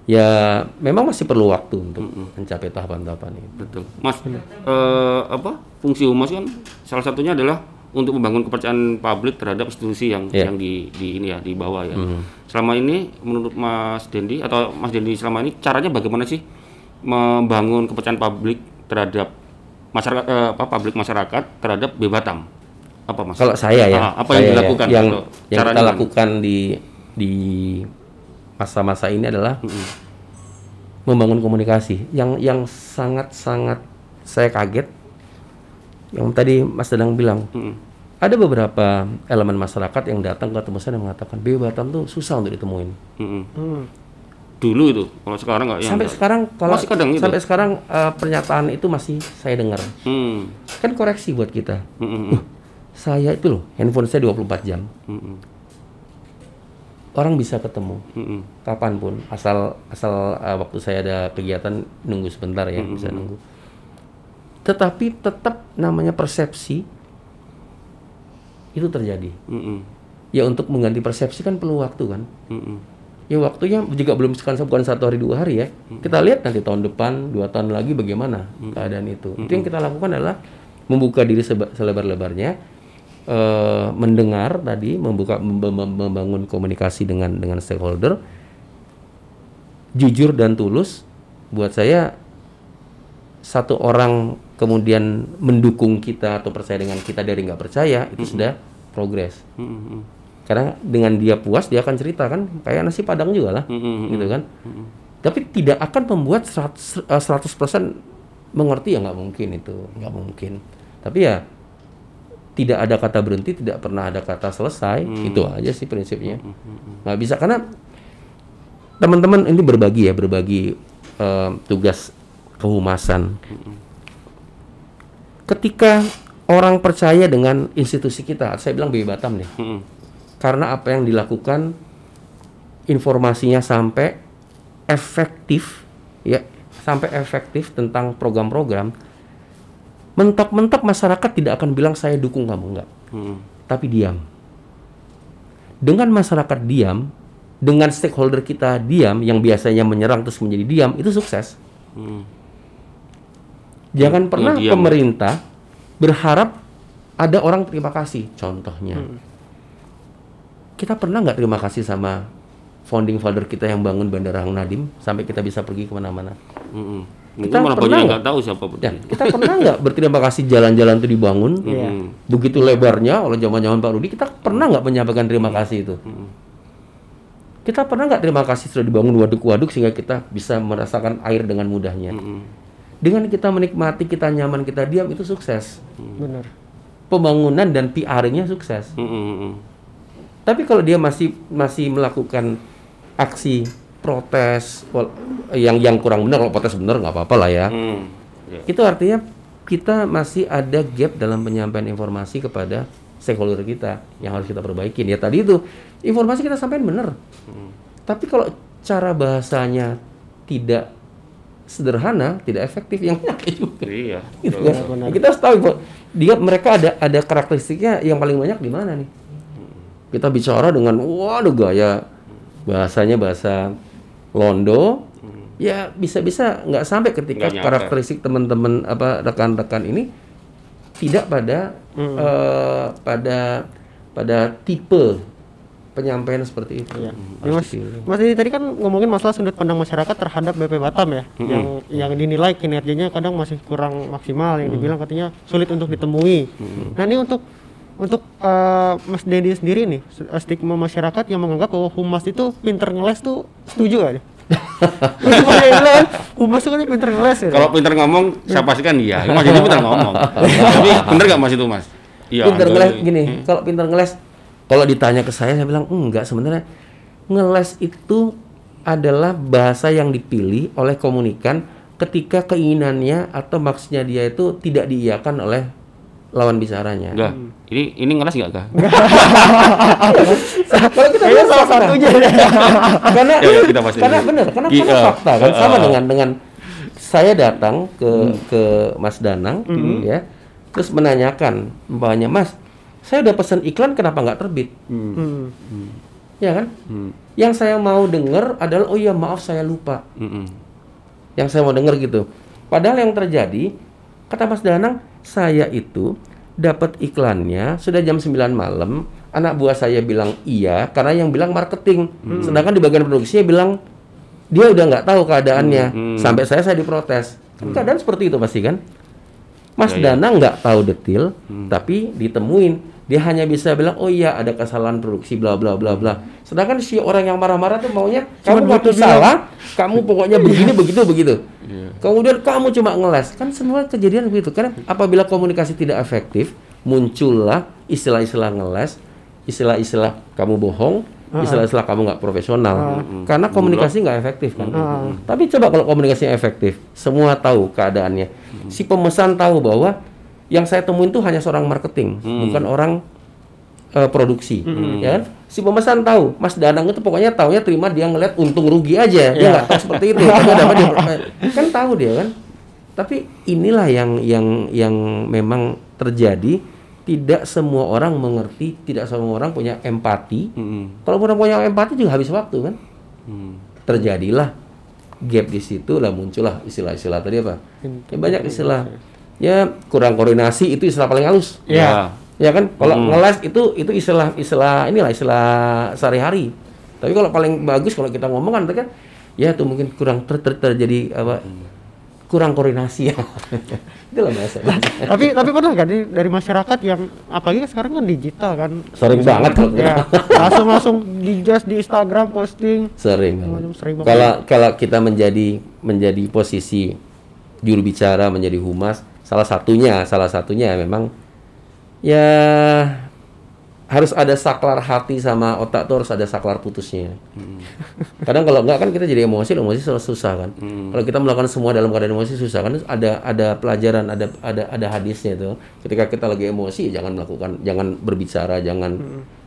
ya memang masih perlu waktu untuk mencapai tahapan-tahapan itu. Betul. Mas, eh, apa fungsi humas kan salah satunya adalah untuk membangun kepercayaan publik terhadap institusi yang Iya. yang di, di ini ya di bawah ya. Selama ini menurut Mas Dendi atau Mas Dendi selama ini caranya bagaimana sih membangun kepercayaan publik terhadap masyarakat eh, apa publik masyarakat terhadap Bebatam? Apa Mas? Kalau saya ya, Ah, apa yang saya ya, dilakukan? yang Kalau yang kita lakukan di di masa-masa ini adalah membangun komunikasi yang yang sangat sangat saya kaget. Yang tadi Mas Dadang bilang, Mm-mm. ada beberapa elemen masyarakat yang datang ketemu saya dan mengatakan, Batam tuh susah untuk ditemuin. Mm-mm. Hmm. Dulu itu, kalau sekarang nggak ya? sampai nggak. sekarang kalau Masih kadang sampai sekarang eh, pernyataan itu masih saya dengar. Hmm. Kan koreksi buat kita. Mm-mm. Saya itu loh, handphone saya 24 jam. Mm-mm. orang bisa ketemu Mm-mm. kapan pun asal asal uh, waktu saya ada kegiatan nunggu sebentar ya bisa nunggu tetapi tetap namanya persepsi itu terjadi Mm-mm. ya untuk mengganti persepsi kan perlu waktu kan Mm-mm. Ya waktunya juga belum sekarang bukan satu hari dua hari ya. Kita lihat nanti tahun depan dua tahun lagi bagaimana keadaan itu. Itu yang kita lakukan adalah membuka diri seba- selebar-lebarnya eh, mendengar tadi membuka mem- mem- membangun komunikasi dengan dengan stakeholder jujur dan tulus. Buat saya satu orang kemudian mendukung kita atau percaya dengan kita dari nggak percaya itu sudah progres. Mm-mm. Karena dengan dia puas dia akan cerita kan? Kayak nasi padang juga lah Mm-mm. gitu kan? Tapi tidak akan membuat 100%, eh, 100% mengerti ya nggak mungkin itu nggak mungkin. Tapi ya tidak ada kata berhenti tidak pernah ada kata selesai itu aja sih prinsipnya. Nggak bisa karena teman-teman ini berbagi ya berbagi eh, tugas kehumasan. Ketika orang percaya dengan institusi kita saya bilang BB Batam nih. Mm-mm. Karena apa yang dilakukan informasinya sampai efektif ya sampai efektif tentang program-program mentok-mentok masyarakat tidak akan bilang saya dukung kamu enggak Mm-mm. tapi diam dengan masyarakat diam dengan stakeholder kita diam yang biasanya menyerang terus menjadi diam itu sukses Mm. jangan pernah diam. pemerintah berharap ada orang terima kasih contohnya kita pernah nggak terima kasih sama founding father kita yang bangun bandara Hang Nadim sampai kita bisa pergi ke mana-mana Mm-mm. Mungkin Kita malah pernah nggak? tahu siapa Ya, kita pernah nggak berterima kasih jalan-jalan itu dibangun Iya. Mm. begitu lebarnya oleh zaman-zaman Pak Rudi kita pernah nggak menyampaikan terima kasih itu kita pernah nggak terima kasih sudah dibangun waduk-waduk sehingga kita bisa merasakan air dengan mudahnya Mm-mm. dengan kita menikmati kita nyaman kita diam itu sukses benar pembangunan dan PR-nya sukses Mm-mm. Tapi kalau dia masih masih melakukan aksi protes yang yang kurang benar kalau protes benar nggak apa-apa lah ya Mm. Ya. itu artinya kita masih ada gap dalam penyampaian informasi kepada stakeholder kita yang harus kita perbaikin ya tadi itu informasi kita sampaikan benar tapi kalau cara bahasanya tidak sederhana tidak efektif yang nyampe *laughs* juga Iya. gitu kan. kita harus tahu bahwa dia mereka ada ada karakteristiknya yang paling banyak di mana nih kita bicara dengan waduh gaya bahasanya bahasa Londo. Ya bisa-bisa nggak sampai ketika Nggak karakteristik teman-teman apa rekan-rekan ini tidak pada eh, pada pada tipe penyampaian seperti itu. Harus Mas, dipilih. Mas Didi tadi kan ngomongin masalah sudut pandang masyarakat terhadap BP Batam ya, yang yang dinilai kinerjanya kadang masih kurang maksimal, yang dibilang katanya sulit untuk ditemui. Nah ini untuk untuk eh, Mas Dedi sendiri nih, eh, stigma masyarakat yang menganggap bahwa humas itu pinter ngeles tuh setuju gak? *laughs* Humas itu kan pinter ngeles ya. Kalau pinter ngomong, saya pastikan iya. Mas ini pinter ngomong. Tapi bener nggak Mas itu Mas? Iya. pinter ngeles gini, kalau pinter ngeles, kalau ditanya ke saya, saya bilang enggak sebenarnya ngeles itu adalah bahasa yang dipilih oleh komunikan ketika keinginannya atau maksudnya dia itu tidak diiyakan oleh lawan bicaranya. Enggak. Ini ini ngeles nggak kah? *laughs* Kalau kita Kayaknya salah satunya. karena Ya, ya, kita pasti karena benar, karena, Gi- karena eh, fakta kan eh, sama eh. dengan dengan saya datang ke Hmm. ke Mas Danang ya, terus menanyakan umpamanya Mas, saya udah pesan iklan kenapa nggak terbit? Hmm. Ya kan? Hmm. Yang saya mau dengar adalah oh iya maaf saya lupa. Mm-mm. Yang saya mau dengar gitu. Padahal yang terjadi kata Mas Danang, saya itu dapat iklannya sudah jam 9 malam. Anak buah saya bilang iya karena yang bilang marketing. Sedangkan di bagian produksinya bilang dia udah nggak tahu keadaannya. Hmm. Sampai saya saya diprotes. Kan keadaan seperti itu pasti kan? Mas Ya, ya. Danang nggak tahu detail, tapi ditemuin dia hanya bisa bilang oh iya ada kesalahan produksi bla bla bla bla. Sedangkan si orang yang marah-marah tuh maunya kamu butuh salah, kamu pokoknya begini begitu begitu. Iya. Kemudian kamu cuma ngeles. Kan semua kejadian begitu. Karena apabila komunikasi tidak efektif, muncullah istilah-istilah ngeles, istilah-istilah kamu bohong, istilah-istilah kamu nggak profesional. Karena komunikasi nggak efektif kan. Tapi coba kalau komunikasinya efektif, semua tahu keadaannya. Si pemesan tahu bahwa yang saya temuin tuh hanya seorang marketing, bukan orang eh, produksi, ya kan? Si pemesan tahu, Mas Danang itu pokoknya taunya terima dia ngeliat untung rugi aja, dia nggak tahu seperti itu. Tapi ada apa dia kan tahu dia kan. Tapi inilah yang yang yang memang terjadi. Tidak semua orang mengerti, tidak semua orang punya empati. Mm-mm. Kalau orang punya empati juga habis waktu kan. Mm. Terjadilah gap di situ lah muncullah istilah-istilah tadi apa? Ya, banyak istilah. Ya kurang koordinasi itu istilah paling halus. Ya. Ya kan, kalau ngeles itu itu istilah istilah inilah istilah sehari-hari. Tapi kalau paling bagus kalau kita ngomong kan itu kan ya itu mungkin kurang ter- ter- terjadi apa kurang koordinasi ya. *laughs* Itulah bahasa. tapi tapi pernah kan di- dari masyarakat yang apalagi sekarang kan digital kan Sering banget kalau kita. ya *laughs* langsung langsung digas di Instagram posting Sering. Kalau kalau kita menjadi menjadi posisi juru bicara menjadi humas, salah satunya salah satunya memang ya harus ada saklar hati sama otak tuh harus ada saklar putusnya. Kadang kalau enggak kan kita jadi emosi, emosi selalu susah kan. Kalau kita melakukan semua dalam keadaan emosi susah kan. Ada ada pelajaran, ada ada ada hadisnya itu. Ketika kita lagi emosi jangan melakukan, jangan berbicara, jangan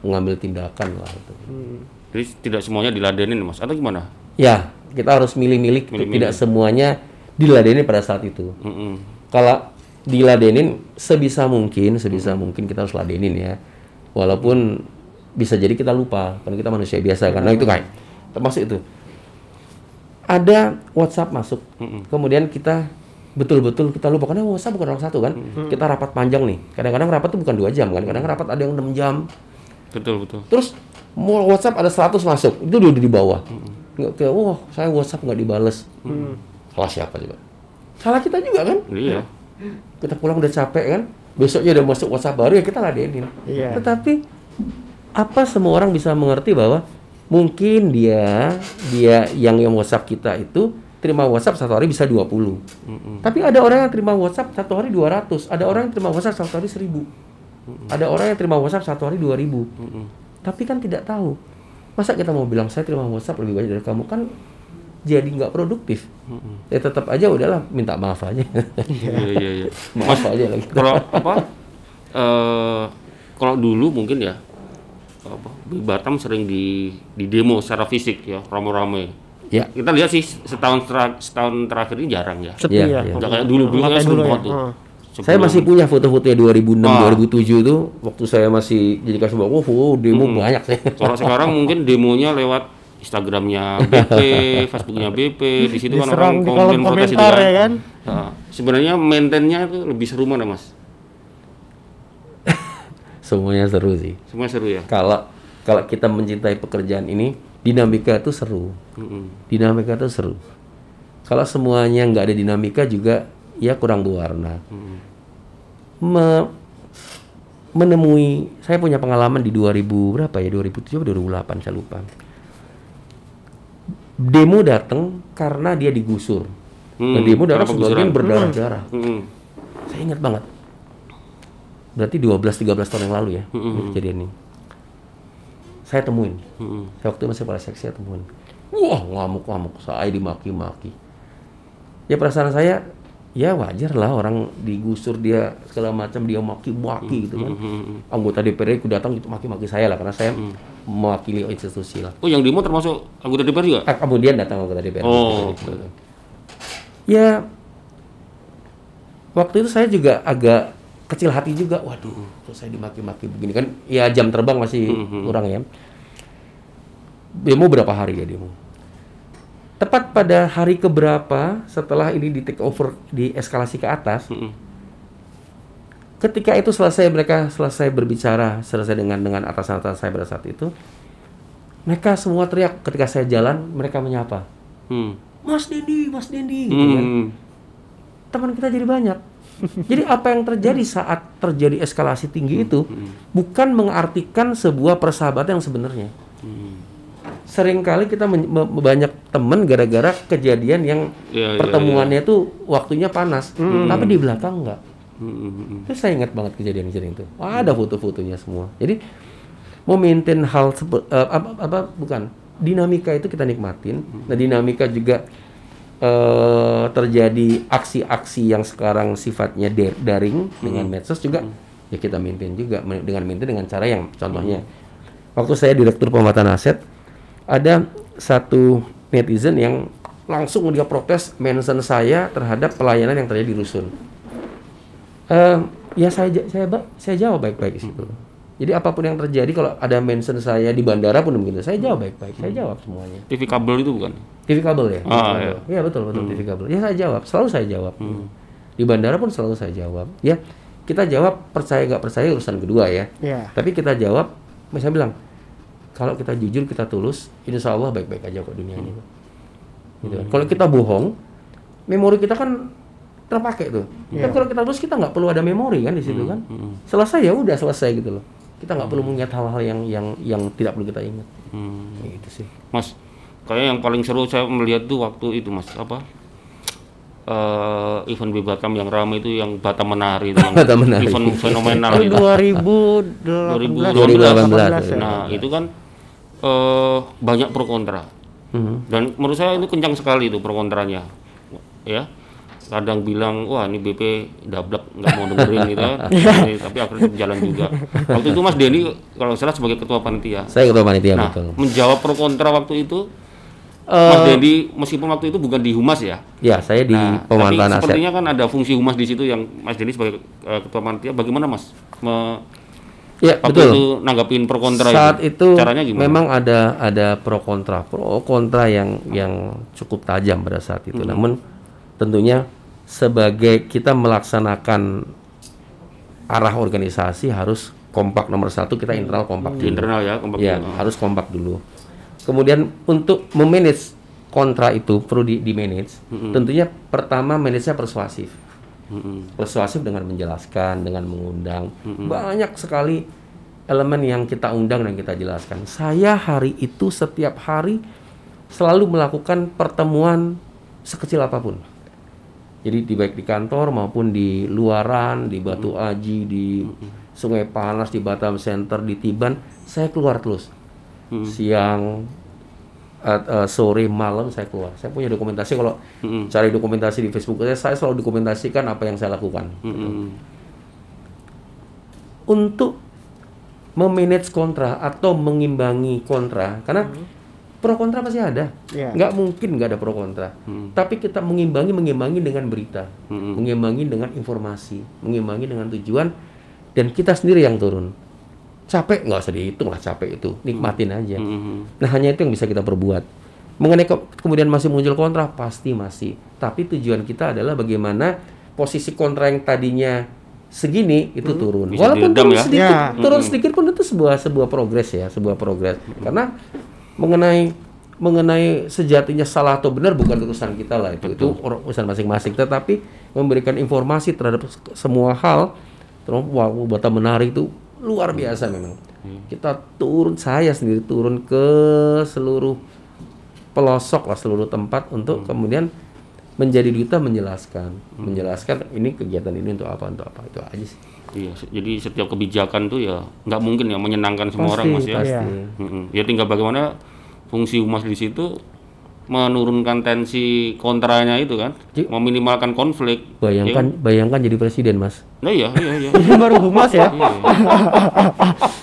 mengambil tindakan lah itu. Jadi tidak semuanya diladenin mas atau gimana? Ya, kita harus milih-milih tidak semuanya diladenin pada saat itu. Mm-mm. Kalau diladenin sebisa mungkin, sebisa mungkin kita harus ladenin ya. Walaupun bisa jadi kita lupa, karena kita manusia biasa karena itu kayak termasuk itu. Ada WhatsApp masuk, kemudian kita betul-betul kita lupa karena WhatsApp bukan orang satu kan. Kita rapat panjang nih. Kadang-kadang rapat itu bukan dua jam kan, kadang rapat ada yang 6 jam, Betul betul. Terus mau WhatsApp ada 100 masuk, itu udah di bawah. Nggak kayak, wah saya WhatsApp nggak dibales. Salah siapa juga? Salah kita juga kan? Iya. Kita pulang udah capek kan? Besoknya udah masuk WhatsApp baru ya kita ladenin. Iya. Tetapi apa semua orang bisa mengerti bahwa mungkin dia dia yang yang WhatsApp kita itu terima WhatsApp satu hari bisa 20. Tapi ada orang yang terima WhatsApp satu hari 200, ada orang yang terima WhatsApp satu hari 1000. Ada orang yang terima WhatsApp satu hari 2000. Tapi kan tidak tahu. Masa kita mau bilang saya terima WhatsApp lebih banyak dari kamu kan jadi nggak produktif. Ya tetap aja udahlah minta maaf aja. *laughs* Iya iya iya. *laughs* maaf aja lagi. Kalau apa? eh kalau dulu mungkin ya apa, di Batam sering di di demo secara fisik ya rame-rame. Ya. Kita lihat sih setahun tera- setahun terakhir ini jarang ya. sepi Iya, ya. Nggak kayak dulu dulu kan ya. banget tuh. Heeh. Saya Sebelum- masih punya foto-fotonya 2006, Ah. 2007 itu waktu saya masih jadi kasih oh, oh, demo banyak saya. Kalau sekarang *laughs* mungkin demonya lewat Instagramnya BP, *laughs* Facebooknya BP, di situ kan orang komen protes itu komentar kan. ya kan Nah, sebenarnya maintainnya itu lebih seru mana mas? *laughs* Semuanya seru sih. Semua seru ya. Kalau kalau kita mencintai pekerjaan ini, dinamika itu seru. Dinamika itu seru. Kalau semuanya nggak ada dinamika juga ya kurang berwarna. Me- menemui saya punya pengalaman di 2000 berapa ya 2007 atau 2008 saya lupa. Demo datang karena dia digusur. Hmm, Nah, demo datang sebagian berdarah-darah. Mm-mm. Saya ingat banget. Berarti 12-13 tahun yang lalu ya kejadian ini. Saya temuin. Mm-mm. Saya waktu itu masih pada seksi saya temuin. Wah ngamuk-ngamuk. Saya dimaki-maki. Ya perasaan saya ya wajar lah orang digusur dia segala macam dia maki-maki gitu kan. Anggota DPR itu datang gitu maki-maki saya lah karena saya mewakili institusi lah. Oh yang demo termasuk anggota DPR juga? Ah, kemudian datang anggota DPR. Oh. Ya waktu itu saya juga agak kecil hati juga. Waduh, kok saya dimaki-maki begini kan? Ya jam terbang masih kurang ya. Demo berapa hari ya demo? Tepat pada hari keberapa setelah ini di take over di eskalasi ke atas, Mm-mm. Ketika itu selesai mereka selesai berbicara selesai dengan dengan atasan-atasan saya pada saat itu, mereka semua teriak ketika saya jalan mereka menyapa, Hmm. Mas Dendi, Mas Dendi, gitu kan. Hmm. teman kita jadi banyak. *laughs* Jadi apa yang terjadi saat terjadi eskalasi tinggi itu bukan mengartikan sebuah persahabatan yang sebenarnya. Hmm. Seringkali kita banyak teman gara-gara kejadian yang iya, pertemuannya itu waktunya panas, tapi di belakang enggak. Hmm. Terus saya ingat banget kejadian-kejadian itu. Wah, ada foto-fotonya semua. Jadi mau maintain hal sepe- eh, apa, apa bukan dinamika itu kita nikmatin. Nah dinamika juga eh, terjadi aksi-aksi yang sekarang sifatnya da- daring dengan medsos juga ya kita maintain juga dengan maintain dengan cara yang contohnya waktu saya direktur pemetaan aset ada satu netizen yang langsung dia protes mention saya terhadap pelayanan yang terjadi di rusun Eh, ya saya saya saya jawab baik-baik di situ. Jadi apa pun yang terjadi kalau ada mention saya di bandara pun begitu, saya jawab baik-baik. Saya jawab semuanya. TV kabel itu bukan? TV kabel ya? Ah, TV kabel. Iya betul betul TV kabel. Ya saya jawab, selalu saya jawab. Di bandara pun selalu saya jawab. Ya kita jawab percaya nggak percaya urusan kedua ya. Iya. Tapi kita jawab, saya bilang kalau kita jujur kita tulus, insya Allah baik-baik aja kok dunia ini. Gitu kan. Kalau kita bohong, memori kita kan terpakai tuh. Tapi kalau kita tulus kita nggak perlu ada memori kan di situ kan. Selesai ya udah selesai gitu loh. Kita nggak perlu mengingat hal-hal yang yang yang tidak perlu kita ingat. Hmm. Gitu sih. Mas, kayak yang paling seru saya melihat tuh waktu itu Mas apa? eh event di Batam yang ramai itu yang Batam Menari itu yang *laughs* Batam Menari. event fenomenal Itu itu. 2018 2018, 18 ya. Nah, itu kan eh banyak pro kontra. Mhm. Dan menurut saya itu kencang sekali itu pro kontranya. Ya. Kadang bilang, wah ini BP dablek nggak mau dengerin gitu kan. *laughs* Ini, tapi akhirnya jalan juga. Waktu itu Mas Denny kalau salah sebagai ketua panitia. Saya ketua panitia Nah, betul. menjawab pro kontra waktu itu Eh, Mas Denny meskipun waktu itu bukan di humas ya. ya saya di Nah, tapi pemantauan aset. sepertinya kan ada fungsi humas di situ yang Mas Denny sebagai eh, ketua panitia. Bagaimana Mas? Me, Ya waktu betul. itu nanggapin pro kontra Saat itu, Caranya gimana? memang ada ada pro kontra, pro kontra yang yang cukup tajam pada saat itu. Hmm. Namun tentunya sebagai kita melaksanakan arah organisasi harus kompak nomor satu kita internal kompak di dulu. internal ya, kompak Ya, dulu. harus kompak dulu. Kemudian untuk memanage kontra itu perlu di, di manage. Tentunya pertama manage-nya persuasif. Mm-mm. Persuasif dengan menjelaskan, dengan mengundang. Banyak sekali elemen yang kita undang dan kita jelaskan. Saya hari itu setiap hari selalu melakukan pertemuan sekecil apa pun. Jadi di baik di kantor maupun di luaran, di Batu Aji, di Sungai Panas, di Batam Center, di Tiban, saya keluar terus. Siang, at- eh, sore, malam saya keluar. Saya punya dokumentasi kalau cari dokumentasi di Facebook saya, saya selalu dokumentasikan apa yang saya lakukan. Untuk memanage kontra atau mengimbangi kontra, karena pro kontra pasti ada. Iya. Nggak mungkin nggak ada pro kontra. Tapi kita mengimbangi, mengimbangi dengan berita, Mm-mm. mengimbangi dengan informasi, mengimbangi dengan tujuan, dan kita sendiri yang turun. Capek nggak usah dihitung lah capek itu, nikmatin aja. Mm-mm. Nah hanya itu yang bisa kita perbuat. Mengenai ke- kemudian masih muncul kontra, pasti masih. Tapi tujuan kita adalah bagaimana posisi kontra yang tadinya segini itu turun. Bisa Walaupun turun ya. sedikit, Ya. turun sedikit pun itu sebuah sebuah progres ya, sebuah progres. Karena mengenai mengenai sejatinya salah atau benar bukan urusan kita lah itu itu ur- urusan masing-masing. Tetapi memberikan informasi terhadap semua hal, terus wah Batam menarik itu luar biasa memang. Kita turun, saya sendiri turun ke seluruh pelosok lah seluruh tempat untuk kemudian menjadi duta menjelaskan, menjelaskan ini kegiatan ini untuk apa untuk apa itu aja sih. Iya, jadi setiap kebijakan tuh ya nggak mungkin ya menyenangkan semua Pasti, orang mas ya. pasti. Mm-mm. Ya tinggal bagaimana fungsi humas di situ menurunkan tensi kontranya itu kan, Ji- meminimalkan konflik. Bayangkan, bayangkan jadi presiden mas. Nah iya, iya, iya. Ini *laughs* baru humas ya. Iya.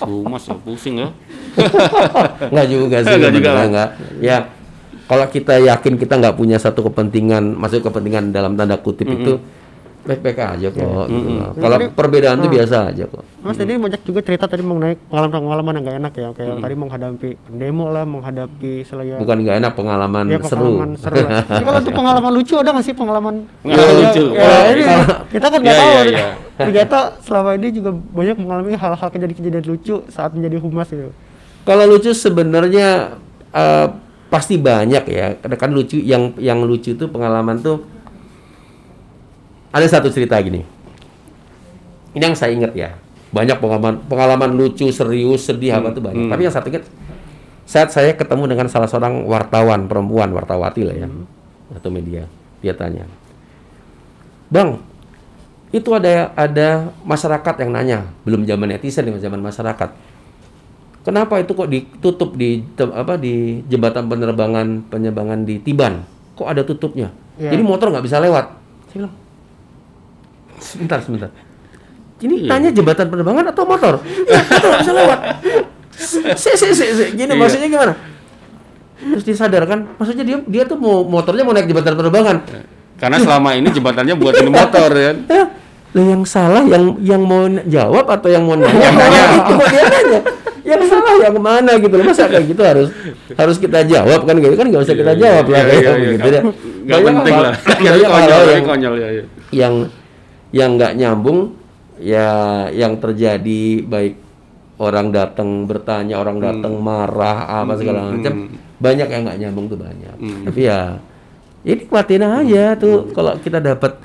Humas ya pusing ya. *laughs* Enggak juga sih. Nggak juga nggak. Ya, kalau kita yakin kita nggak punya satu kepentingan, maksud kepentingan dalam tanda kutip itu baik-baik aja kok. gitu loh. Kalau perbedaan itu biasa aja kok. Mas tadi banyak juga cerita tadi mengenai pengalaman-pengalaman yang gak enak ya, kayak tadi menghadapi demo lah, menghadapi selain Bukan nggak enak pengalaman ya seru. pengalaman seru. lah. *laughs* Jadi kalau untuk pengalaman lucu ada nggak sih pengalaman Pengalaman Ya, lucu. Ya, ini kita kan nggak Iya, tahu. nih. iya. Ternyata selama ini juga banyak mengalami hal-hal kejadian-kejadian lucu saat menjadi humas itu. Kalau lucu sebenarnya eh, pasti banyak ya. Karena kan lucu yang yang lucu itu pengalaman tuh ada satu cerita gini. Ini yang saya ingat ya. Banyak pengalaman pengalaman lucu, serius, sedih apa tuh banyak. Tapi yang satu ingat saat saya ketemu dengan salah seorang wartawan perempuan, wartawati lah ya. Atau media. Dia tanya. Bang, itu ada ada masyarakat yang nanya, belum zaman netizen, ya, zaman masyarakat. Kenapa itu kok ditutup di apa di jembatan penerbangan penerbangan di Tiban? Kok ada tutupnya? Iya. Jadi motor nggak bisa lewat. Saya bilang, sebentar sebentar. ini tanya jembatan penerbangan atau motor? Ya, itu nggak bisa lewat. Si si si si. Gini Iya. maksudnya gimana? Terus disadarkan maksudnya dia dia tuh mau motornya mau naik jembatan penerbangan. Karena selama ini jembatannya buat ini motor ya. Lah yang salah yang yang mau jawab atau yang mau nanya? Itu *laughs* mau dia nanya. Yang salah yang mana gitu loh. Masa kayak gitu harus harus kita jawab kan? Gitu kan nggak usah kita jawab lah Iya, kayak iya, iya, begitu nggak- ya Nggak penting lah. konyol, yang ya. yang yang nggak nyambung ya yang terjadi baik orang datang bertanya orang datang marah apa segala macam banyak yang nggak nyambung tuh banyak. Tapi ya ya nikmatin aja tuh kalau kita dapat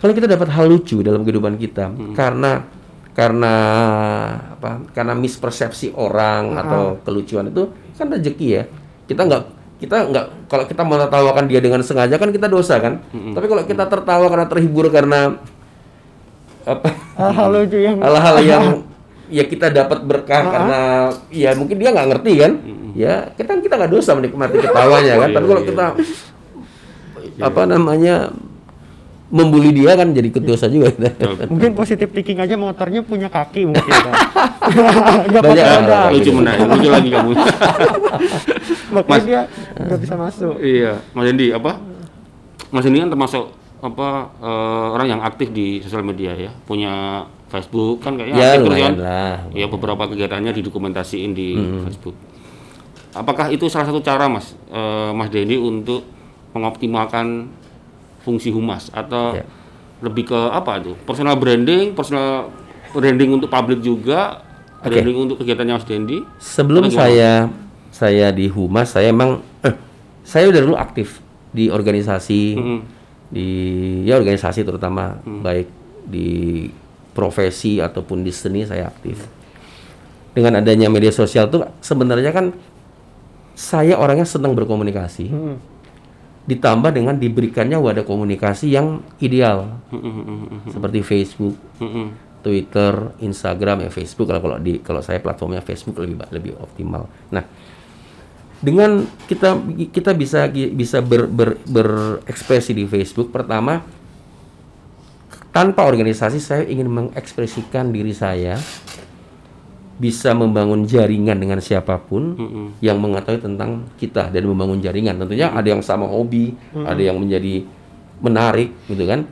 kalau kita dapat hal lucu dalam kehidupan kita. Karena karena apa karena mispersepsi orang atau kelucuan itu kan rezeki ya. Kita nggak kita nggak kalau kita menertawakan dia dengan sengaja kan kita dosa kan. Tapi kalau kita tertawa karena terhibur karena apa? Hal-hal lucu yang hal-hal yang ya kita dapat berkah karena ya mungkin dia nggak ngerti kan? Ya kita kita nggak dosa menikmati ketawanya kan? Tapi kalau kita apa namanya? Membuli dia kan jadi ikut dosa juga. Mungkin positif thinking aja motornya punya kaki mungkin kan *laughs* nggak Banyak. pakai roda Lucu menarik, lucu lagi kamu. makanya dia nggak bisa masuk. Iya, Mas Dendi apa? Mas Dendi kan termasuk apa eh, orang yang aktif di sosial media ya, punya Facebook kan kayaknya ya aktif terus kan? lah Ya beberapa kegiatannya didokumentasiin di Facebook. Apakah itu salah satu cara Mas eh, Mas Dendi untuk mengoptimalkan fungsi humas atau Ya. lebih ke apa itu? Personal branding, personal branding untuk publik juga, Oke. branding untuk kegiatannya Mas Dendi. sebelum saya saya di humas saya emang eh, saya udah dulu aktif di organisasi Mm-mm. Di ya organisasi terutama baik di profesi ataupun di seni saya aktif dengan adanya media sosial tuh sebenarnya kan saya orangnya senang berkomunikasi Hmm. ditambah dengan diberikannya wadah komunikasi yang ideal Mm-mm. seperti Facebook Mm-mm. Twitter, Instagram ya Facebook kalau kalau di kalau saya platformnya Facebook lebih lebih optimal. Nah, dengan kita kita bisa bisa ber, ber- berekspresi di Facebook pertama tanpa organisasi saya ingin mengekspresikan diri saya bisa membangun jaringan dengan siapa pun yang mengetahui tentang kita dan membangun jaringan. Tentunya ada yang sama hobi, ada yang menjadi menarik gitu kan.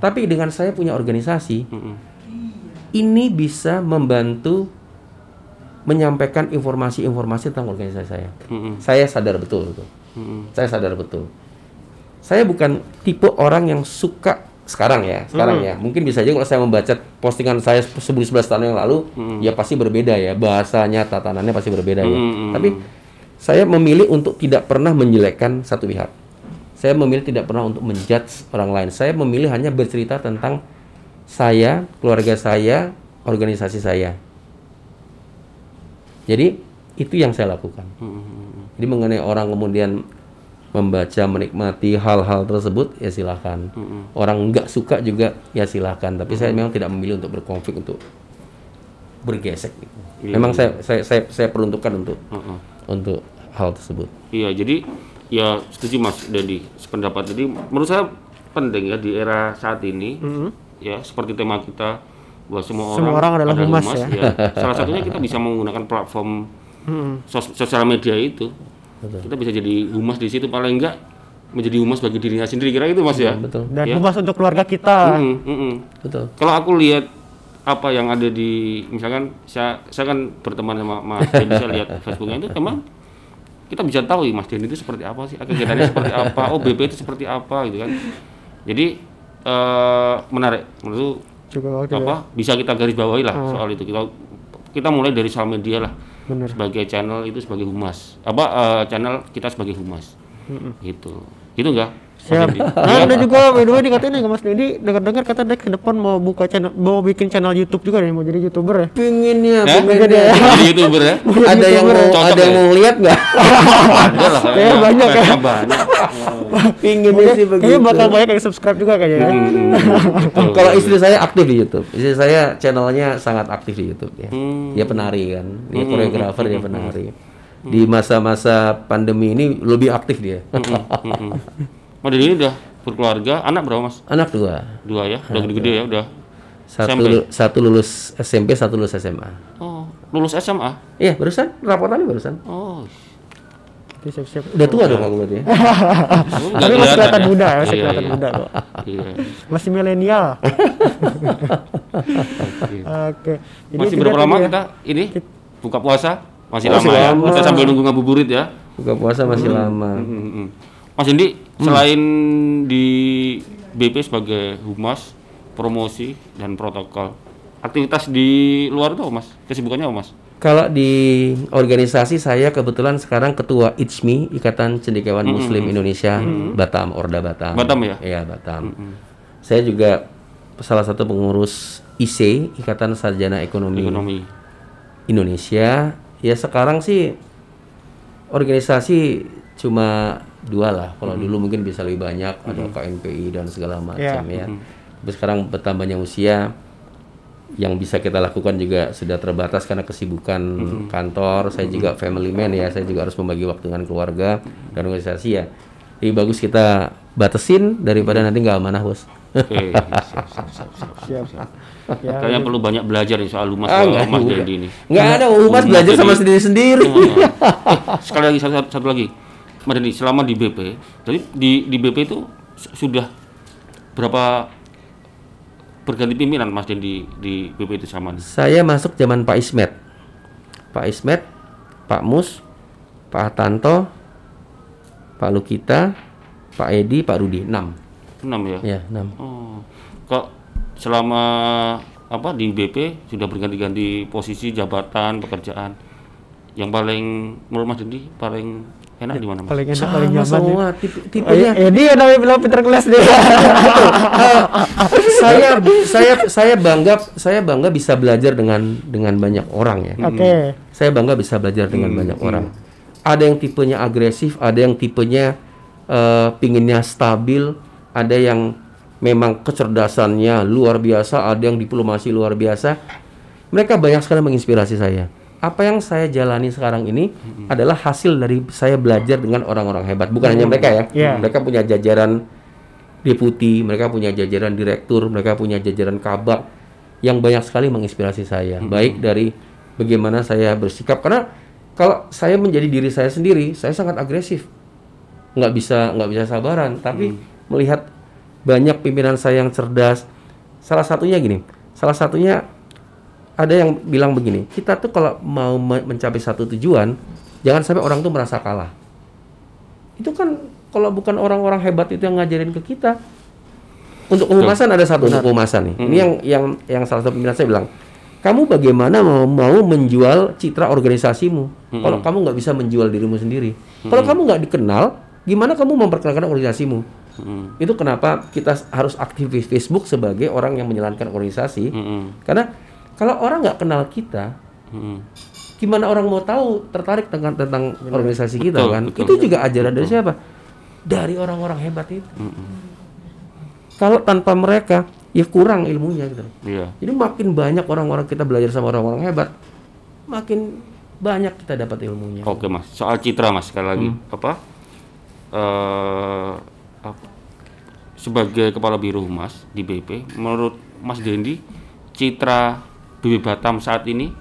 Tapi dengan saya punya organisasi, ini bisa membantu menyampaikan informasi-informasi tentang organisasi saya. Mm-mm. Saya sadar betul itu. Mm-mm. Saya sadar betul. Saya bukan tipe orang yang suka sekarang ya, sekarang ya. Mungkin bisa aja kalau saya membaca postingan saya 10 11 tahun yang lalu, ya pasti berbeda ya, bahasanya, tatanannya pasti berbeda ya. Mm-mm. Tapi saya memilih untuk tidak pernah menjelekkan satu pihak. Saya memilih tidak pernah untuk menjudge orang lain. Saya memilih hanya bercerita tentang saya, keluarga saya, organisasi saya. Jadi itu yang saya lakukan. Jadi mengenai orang kemudian membaca, menikmati hal-hal tersebut, ya silahkan. Orang nggak suka juga, ya silahkan. Tapi saya memang tidak memilih untuk berkonflik untuk bergesek. gitu. Memang saya, saya saya saya peruntukkan untuk Heeh. untuk hal tersebut. Iya, jadi ya setuju Mas Dendi sependapat. Jadi menurut saya penting ya di era saat ini ya seperti tema kita bahwa semua, Semua orang adalah humas ya. Salah satunya kita bisa menggunakan platform Hmm. sos- sosial media itu. Kita bisa jadi humas di situ paling enggak menjadi humas bagi dirinya sendiri kira itu Mas ya. Betul, dan Ya. humas untuk keluarga kita Mm, mm, mm. betul. Kalau aku lihat apa yang ada di misalkan saya saya kan berteman sama Mas Dendi *laughs* saya lihat Facebooknya itu emang kita bisa tahu ya Mas Dendi itu seperti apa sih kegiatannya seperti apa *laughs* oh BP itu seperti apa gitu kan jadi eh, menarik menurut waktu apa? bisa kita garis bawahi lah soal itu. Kita kita mulai dari sosial media lah. Bener. sebagai channel itu sebagai humas. Apa eh, channel kita sebagai humas. Gitu. Gitu enggak Siap. Nah, ada juga by the way dikatain nih Mas Dedi dengar-dengar kata Dek ke depan mau buka channel mau bikin channel YouTube juga nih mau jadi YouTuber ya. Pinginnya, Eh? pinginnya. jadi youtuber ya ada yang mau Cocok ada yang ya? mau lihat nggak? ada lah Kayaknya banyak ya. banyak Pinginnya sih begitu. Kayaknya bakal banyak yang subscribe juga kayaknya ya. Betul. *laughs* Kalau istri saya aktif di YouTube. Istri saya channelnya sangat aktif di YouTube ya. Hmm. Dia penari kan. Dia koreografer, dia penari. Di masa-masa pandemi ini lebih aktif dia. Mas Dedi ini udah berkeluarga, anak berapa mas? Anak dua. Dua ya, udah gede-gede ya, udah Satu, SMP? satu lulus SMP, satu lulus SMA. Oh, lulus SMA? Iya, barusan rapotannya barusan. Oh, siap-siap. Udah tua dong aku berarti ya. *laughs* Tapi masih kelihatan ya? muda ya, masih Iya, kelihatan iya. muda kok. Iya. Masih milenial. *laughs* Oke. Jadi Masih berapa lama ya. kita ini buka puasa? Masih Masih lama ya. lama. Kita sambil nunggu ngabuburit ya. Buka puasa masih lama. Hmm, hmm. Mas Indi, selain di BP sebagai humas, promosi dan protokol, aktivitas di luar itu Mas? Kesibukannya Mas? Kalau di organisasi saya kebetulan sekarang ketua ICMI Ikatan Cendekiawan Muslim Indonesia Batam Orda Batam. Batam ya? Iya Batam. Saya juga salah satu pengurus IC Ikatan Sarjana Ekonomi, Ekonomi. Indonesia. Ya sekarang sih organisasi cuma dua lah. Kalau dulu mungkin bisa lebih banyak ada KNPI dan segala macam ya. Tapi sekarang bertambahnya usia yang bisa kita lakukan juga sudah terbatas karena kesibukan kantor. Saya juga family man ya. Saya juga harus membagi waktu dengan keluarga dan organisasi ya. Lebih bagus kita batasin daripada nanti nggak amanah bos. Oke, siap, siap, siap, siap. Siap. Ya, Kayaknya perlu banyak belajar nih soal humas Ah, ke nggak Mas juga. Dendi ini. Nggak ada humas belajar sama sendiri sendiri. Eh, sekali lagi satu, satu lagi, Mas Dendi, selama di BP, jadi di di BP itu su- sudah berapa berganti pimpinan Mas Dendi di BP itu sama? Saya masuk zaman Pak Ismet. Pak Ismet, Pak Mus, Pak Tanto, Pak Lukita, Pak Edi, Pak Rudi. 6. Enam ya? Ya, 6. Oh, kok selama apa di BP sudah berganti-ganti posisi jabatan pekerjaan yang paling menurut Mas Dendi paling enak di mana Mas? paling enak paling nyaman ya. semua tipe, Oh, tipenya. iya, dia namanya bilang Peter Kelas dia. saya *laughs* saya saya bangga saya bangga bisa belajar dengan dengan banyak orang ya. Oke. Saya bangga bisa belajar dengan banyak orang. Ada yang tipenya agresif, ada yang tipenya eh, pinginnya stabil, ada yang memang kecerdasannya luar biasa, ada yang diplomasi luar biasa. Mereka banyak sekali menginspirasi saya. Apa yang saya jalani sekarang ini adalah hasil dari saya belajar dengan orang-orang hebat. Bukan hanya mereka ya. Iya. Mereka punya jajaran deputi, mereka punya jajaran direktur, mereka punya jajaran kabak yang banyak sekali menginspirasi saya. Baik dari bagaimana saya bersikap karena kalau saya menjadi diri saya sendiri, saya sangat agresif. nggak bisa nggak bisa sabaran, tapi melihat banyak pimpinan saya yang cerdas. Salah satunya gini, salah satunya ada yang bilang begini, kita tuh kalau mau me- mencapai satu tujuan, jangan sampai orang tuh merasa kalah. Itu kan kalau bukan orang-orang hebat itu yang ngajarin ke kita. Untuk kehumasan ada satu untuk kehumasan nih. Ini yang yang yang salah satu pimpinan saya bilang, kamu bagaimana mau, mau menjual citra organisasimu? Kalau kamu nggak bisa menjual dirimu sendiri, kalau kamu nggak dikenal, gimana kamu memperkenalkan organisasimu? Hmm. Itu kenapa kita harus aktif di Facebook sebagai orang yang menjalankan organisasi. Hmm. Karena kalau orang nggak kenal kita, Hmm. gimana orang mau tahu tertarik tentang tentang organisasi kita Betul, kan? betul, itu juga ajaran dari siapa? Dari orang-orang hebat itu. Kalau tanpa mereka, ya kurang ilmunya gitu. Iya. Jadi makin banyak orang-orang kita belajar sama orang-orang hebat, makin banyak kita dapat ilmunya. Oke mas, soal citra mas sekali lagi apa? eh apa- sebagai kepala biro humas di BP, menurut Mas Dendi, citra BB Batam saat ini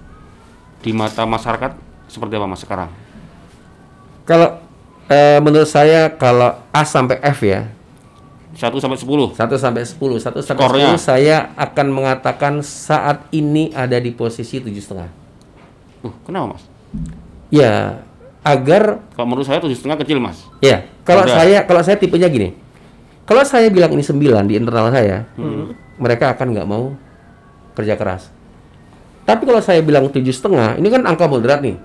di mata masyarakat seperti apa mas sekarang? Kalau eh, menurut saya kalau A sampai F ya, 1 sampai 10 1 sampai 10, 1 sampai Skornya. 10 saya akan mengatakan saat ini ada di posisi tujuh setengah. Uh, kenapa mas? Ya, agar Kalau menurut saya tujuh setengah kecil mas. ya kalau Udah. saya kalau saya tipenya gini, kalau saya bilang ini 9 di internal saya, mereka akan nggak mau kerja keras. Tapi kalau saya bilang tujuh setengah, ini kan angka moderat nih.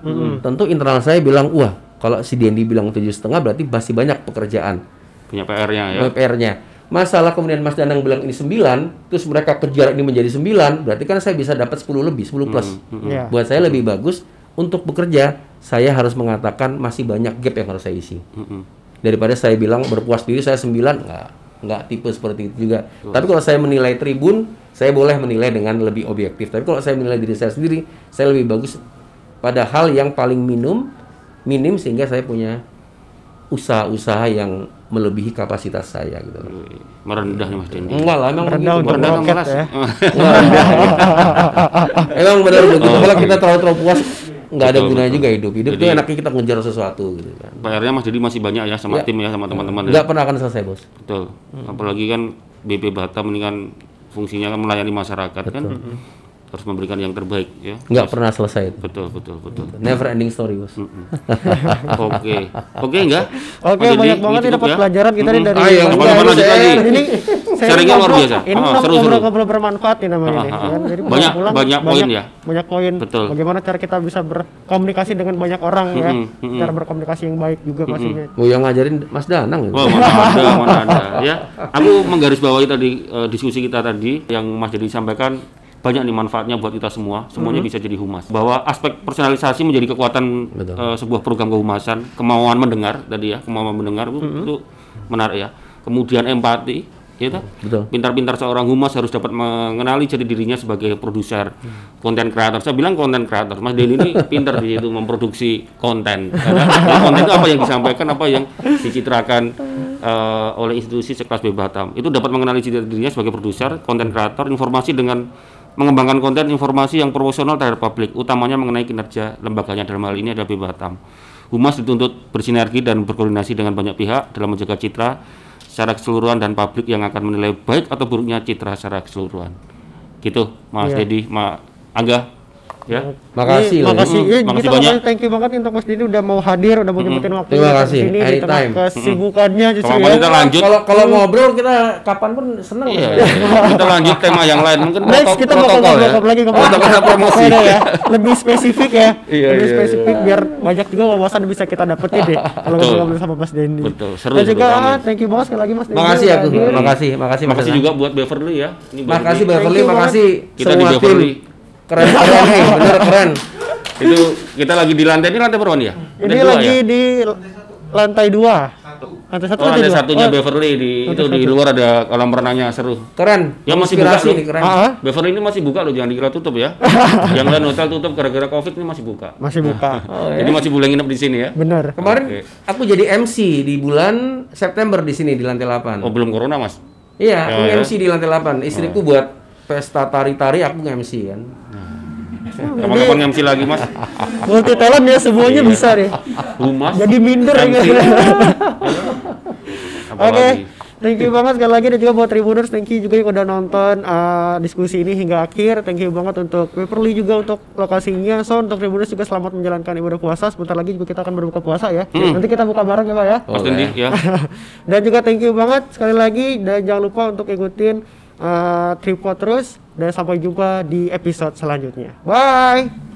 Tentu internal saya bilang, wah kalau si Dendi bilang tujuh setengah berarti masih banyak pekerjaan. Punya PR-nya ya. PR-nya. Masalah kemudian Mas Danang bilang ini 9, terus mereka kejar ini menjadi 9, berarti kan saya bisa dapat 10 lebih, 10 plus. Iya. Buat saya lebih bagus untuk bekerja, saya harus mengatakan masih banyak gap yang harus saya isi. Mm-mm. Daripada saya bilang berpuas diri saya 9, enggak. Enggak tipe seperti itu juga. Tapi kalau saya menilai tribun, saya boleh menilai dengan lebih objektif. Tapi kalau saya menilai diri saya sendiri, saya lebih bagus pada hal yang paling minum, minim sehingga saya punya usaha-usaha yang melebihi kapasitas saya gitu loh. Merendah nih Mas Dendi. Enggak lah, emang Rendah begitu. Merendah malas. ya. *laughs* emang benar begitu. Kalau kita terlalu terlalu puas, nggak ada Betul, gunanya betul. juga hidup. Hidup tuh Jadi- enaknya kita ngejar sesuatu gitu kan. PR-nya Mas Dendi masih banyak ya sama Ya. tim ya sama teman-teman ya. Nggak pernah akan selesai bos. Betul. Apalagi kan BP Batam ini kan fungsinya kan melayani masyarakat kan. Harus memberikan yang terbaik ya. Nggak pernah selesai. itu. Betul, betul, betul. Never ending story bos. *laughs* Oke. Oke enggak? Oke, Dendi, banyak ini banget cukup dapat ya? pelajaran kita nih Mm-mm. dari kapan-kapan Dani. lanjut lagi. Ini *laughs* Sharingnya luar ngobrol- biasa. Ini Ah, ngobrol- seru-seru. ngobrol-ngobrol bermanfaat nih namanya Ah, ah, ah. Jadi Banyak- pulang banyak poin ya? Banyak poin. Betul. Bagaimana cara kita bisa berkomunikasi dengan banyak orang ya. Mm-mm, mm-mm. Cara berkomunikasi yang baik juga pastinya. Oh yang ngajarin Mas Danang gitu. Wah, mana ada, mana ada. Ya, aku menggarisbawahi tadi eh, diskusi kita tadi yang Mas Dedi sampaikan banyak nih manfaatnya buat kita semua. Semuanya bisa jadi humas. Bahwa aspek personalisasi menjadi kekuatan Betul. eh, sebuah program kehumasan. Kemauan mendengar tadi ya, kemauan mendengar itu, itu menarik ya. Kemudian empati, ya? Betul. Pintar-pintar seorang humas harus dapat mengenali jadi dirinya sebagai produser konten kreator. Saya bilang konten kreator. Mas Denny ini *laughs* pintar di situ memproduksi konten. Karena ya, konten itu apa yang disampaikan, apa yang dicitrakan eh, oleh institusi sekelas B Batam. Itu dapat mengenali jadi dirinya sebagai produser, konten kreator, informasi dengan mengembangkan konten informasi yang profesional terhadap publik, utamanya mengenai kinerja lembaganya dalam hal ini adalah Batam. Humas dituntut bersinergi dan berkoordinasi dengan banyak pihak dalam menjaga citra secara keseluruhan dan publik yang akan menilai baik atau buruknya citra secara keseluruhan. Gitu, Mas Iya. Dedi, Mas Angga, ya. Makasih Ini, loh. makasih. Mm, Ya, makasih kita banyak. makasih, thank you banget untuk Mas Didi udah mau hadir, udah mau nyempetin waktu Terima kasih, di tengah anytime. kesibukannya justru Kalau ya. kita lanjut, Kalau kalau ngobrol kita kapan pun seneng. iya, Mas. *laughs* iya. kita lanjut tema yang lain. Mungkin Next kita bakal protokol ya. ngobrol lagi ngobrol Protokol promosi. Ya. Lebih spesifik ya. *laughs* Iya, Lebih iya, spesifik biar banyak juga wawasan bisa kita dapetin deh *laughs* kalau Betul. ngobrol sama Mas Dendi. Betul, seru, Dan juga thank you banget sekali lagi Mas Dendi. Makasih aku. hadir. Makasih, makasih, Mas Makasih juga buat Beverly ya. Makasih Beverly, makasih Kita di. Beverly. Keren *laughs* keren nih, bener keren. Itu kita lagi di lantai ini lantai berapa nih ya? Ini dua lagi ya? di lantai dua. Lantai satu Oh, lantai lantai satunya Oh, Beverly di itu di luar ada kolam renangnya seru. Keren. Ya, masih buka nih keren. ah, ah, Beverly ini masih buka loh, jangan dikira tutup ya. *laughs* Yang lain hotel tutup gara-gara Covid ini masih buka. masih buka. Jadi masih boleh nginep di sini ya. Bener. Kemarin Oke. aku jadi MC di bulan September di sini di lantai 8. Oh, belum corona, Mas. Iya, aku Ya, ya. MC di lantai 8. Istriku buat pesta tari-tari, aku nge-MC kan. Kapan-kapan MC lagi, Mas. Multi talent ya semuanya Iya. bisa deh. Humas. Jadi minder ya. Oke, Apalagi. thank you banget sekali lagi dan juga buat Tribuners, thank you juga yang udah nonton uh, diskusi ini hingga akhir. Thank you banget untuk Beverly juga untuk lokasinya. So untuk Tribuners juga selamat menjalankan ibadah puasa. Sebentar lagi juga kita akan berbuka puasa ya. Nanti kita buka bareng ya Pak ya. Dendi ya. *laughs* dan juga thank you banget sekali lagi dan jangan lupa untuk ikutin uh, Tripod terus dan sampai jumpa di episode selanjutnya. Bye.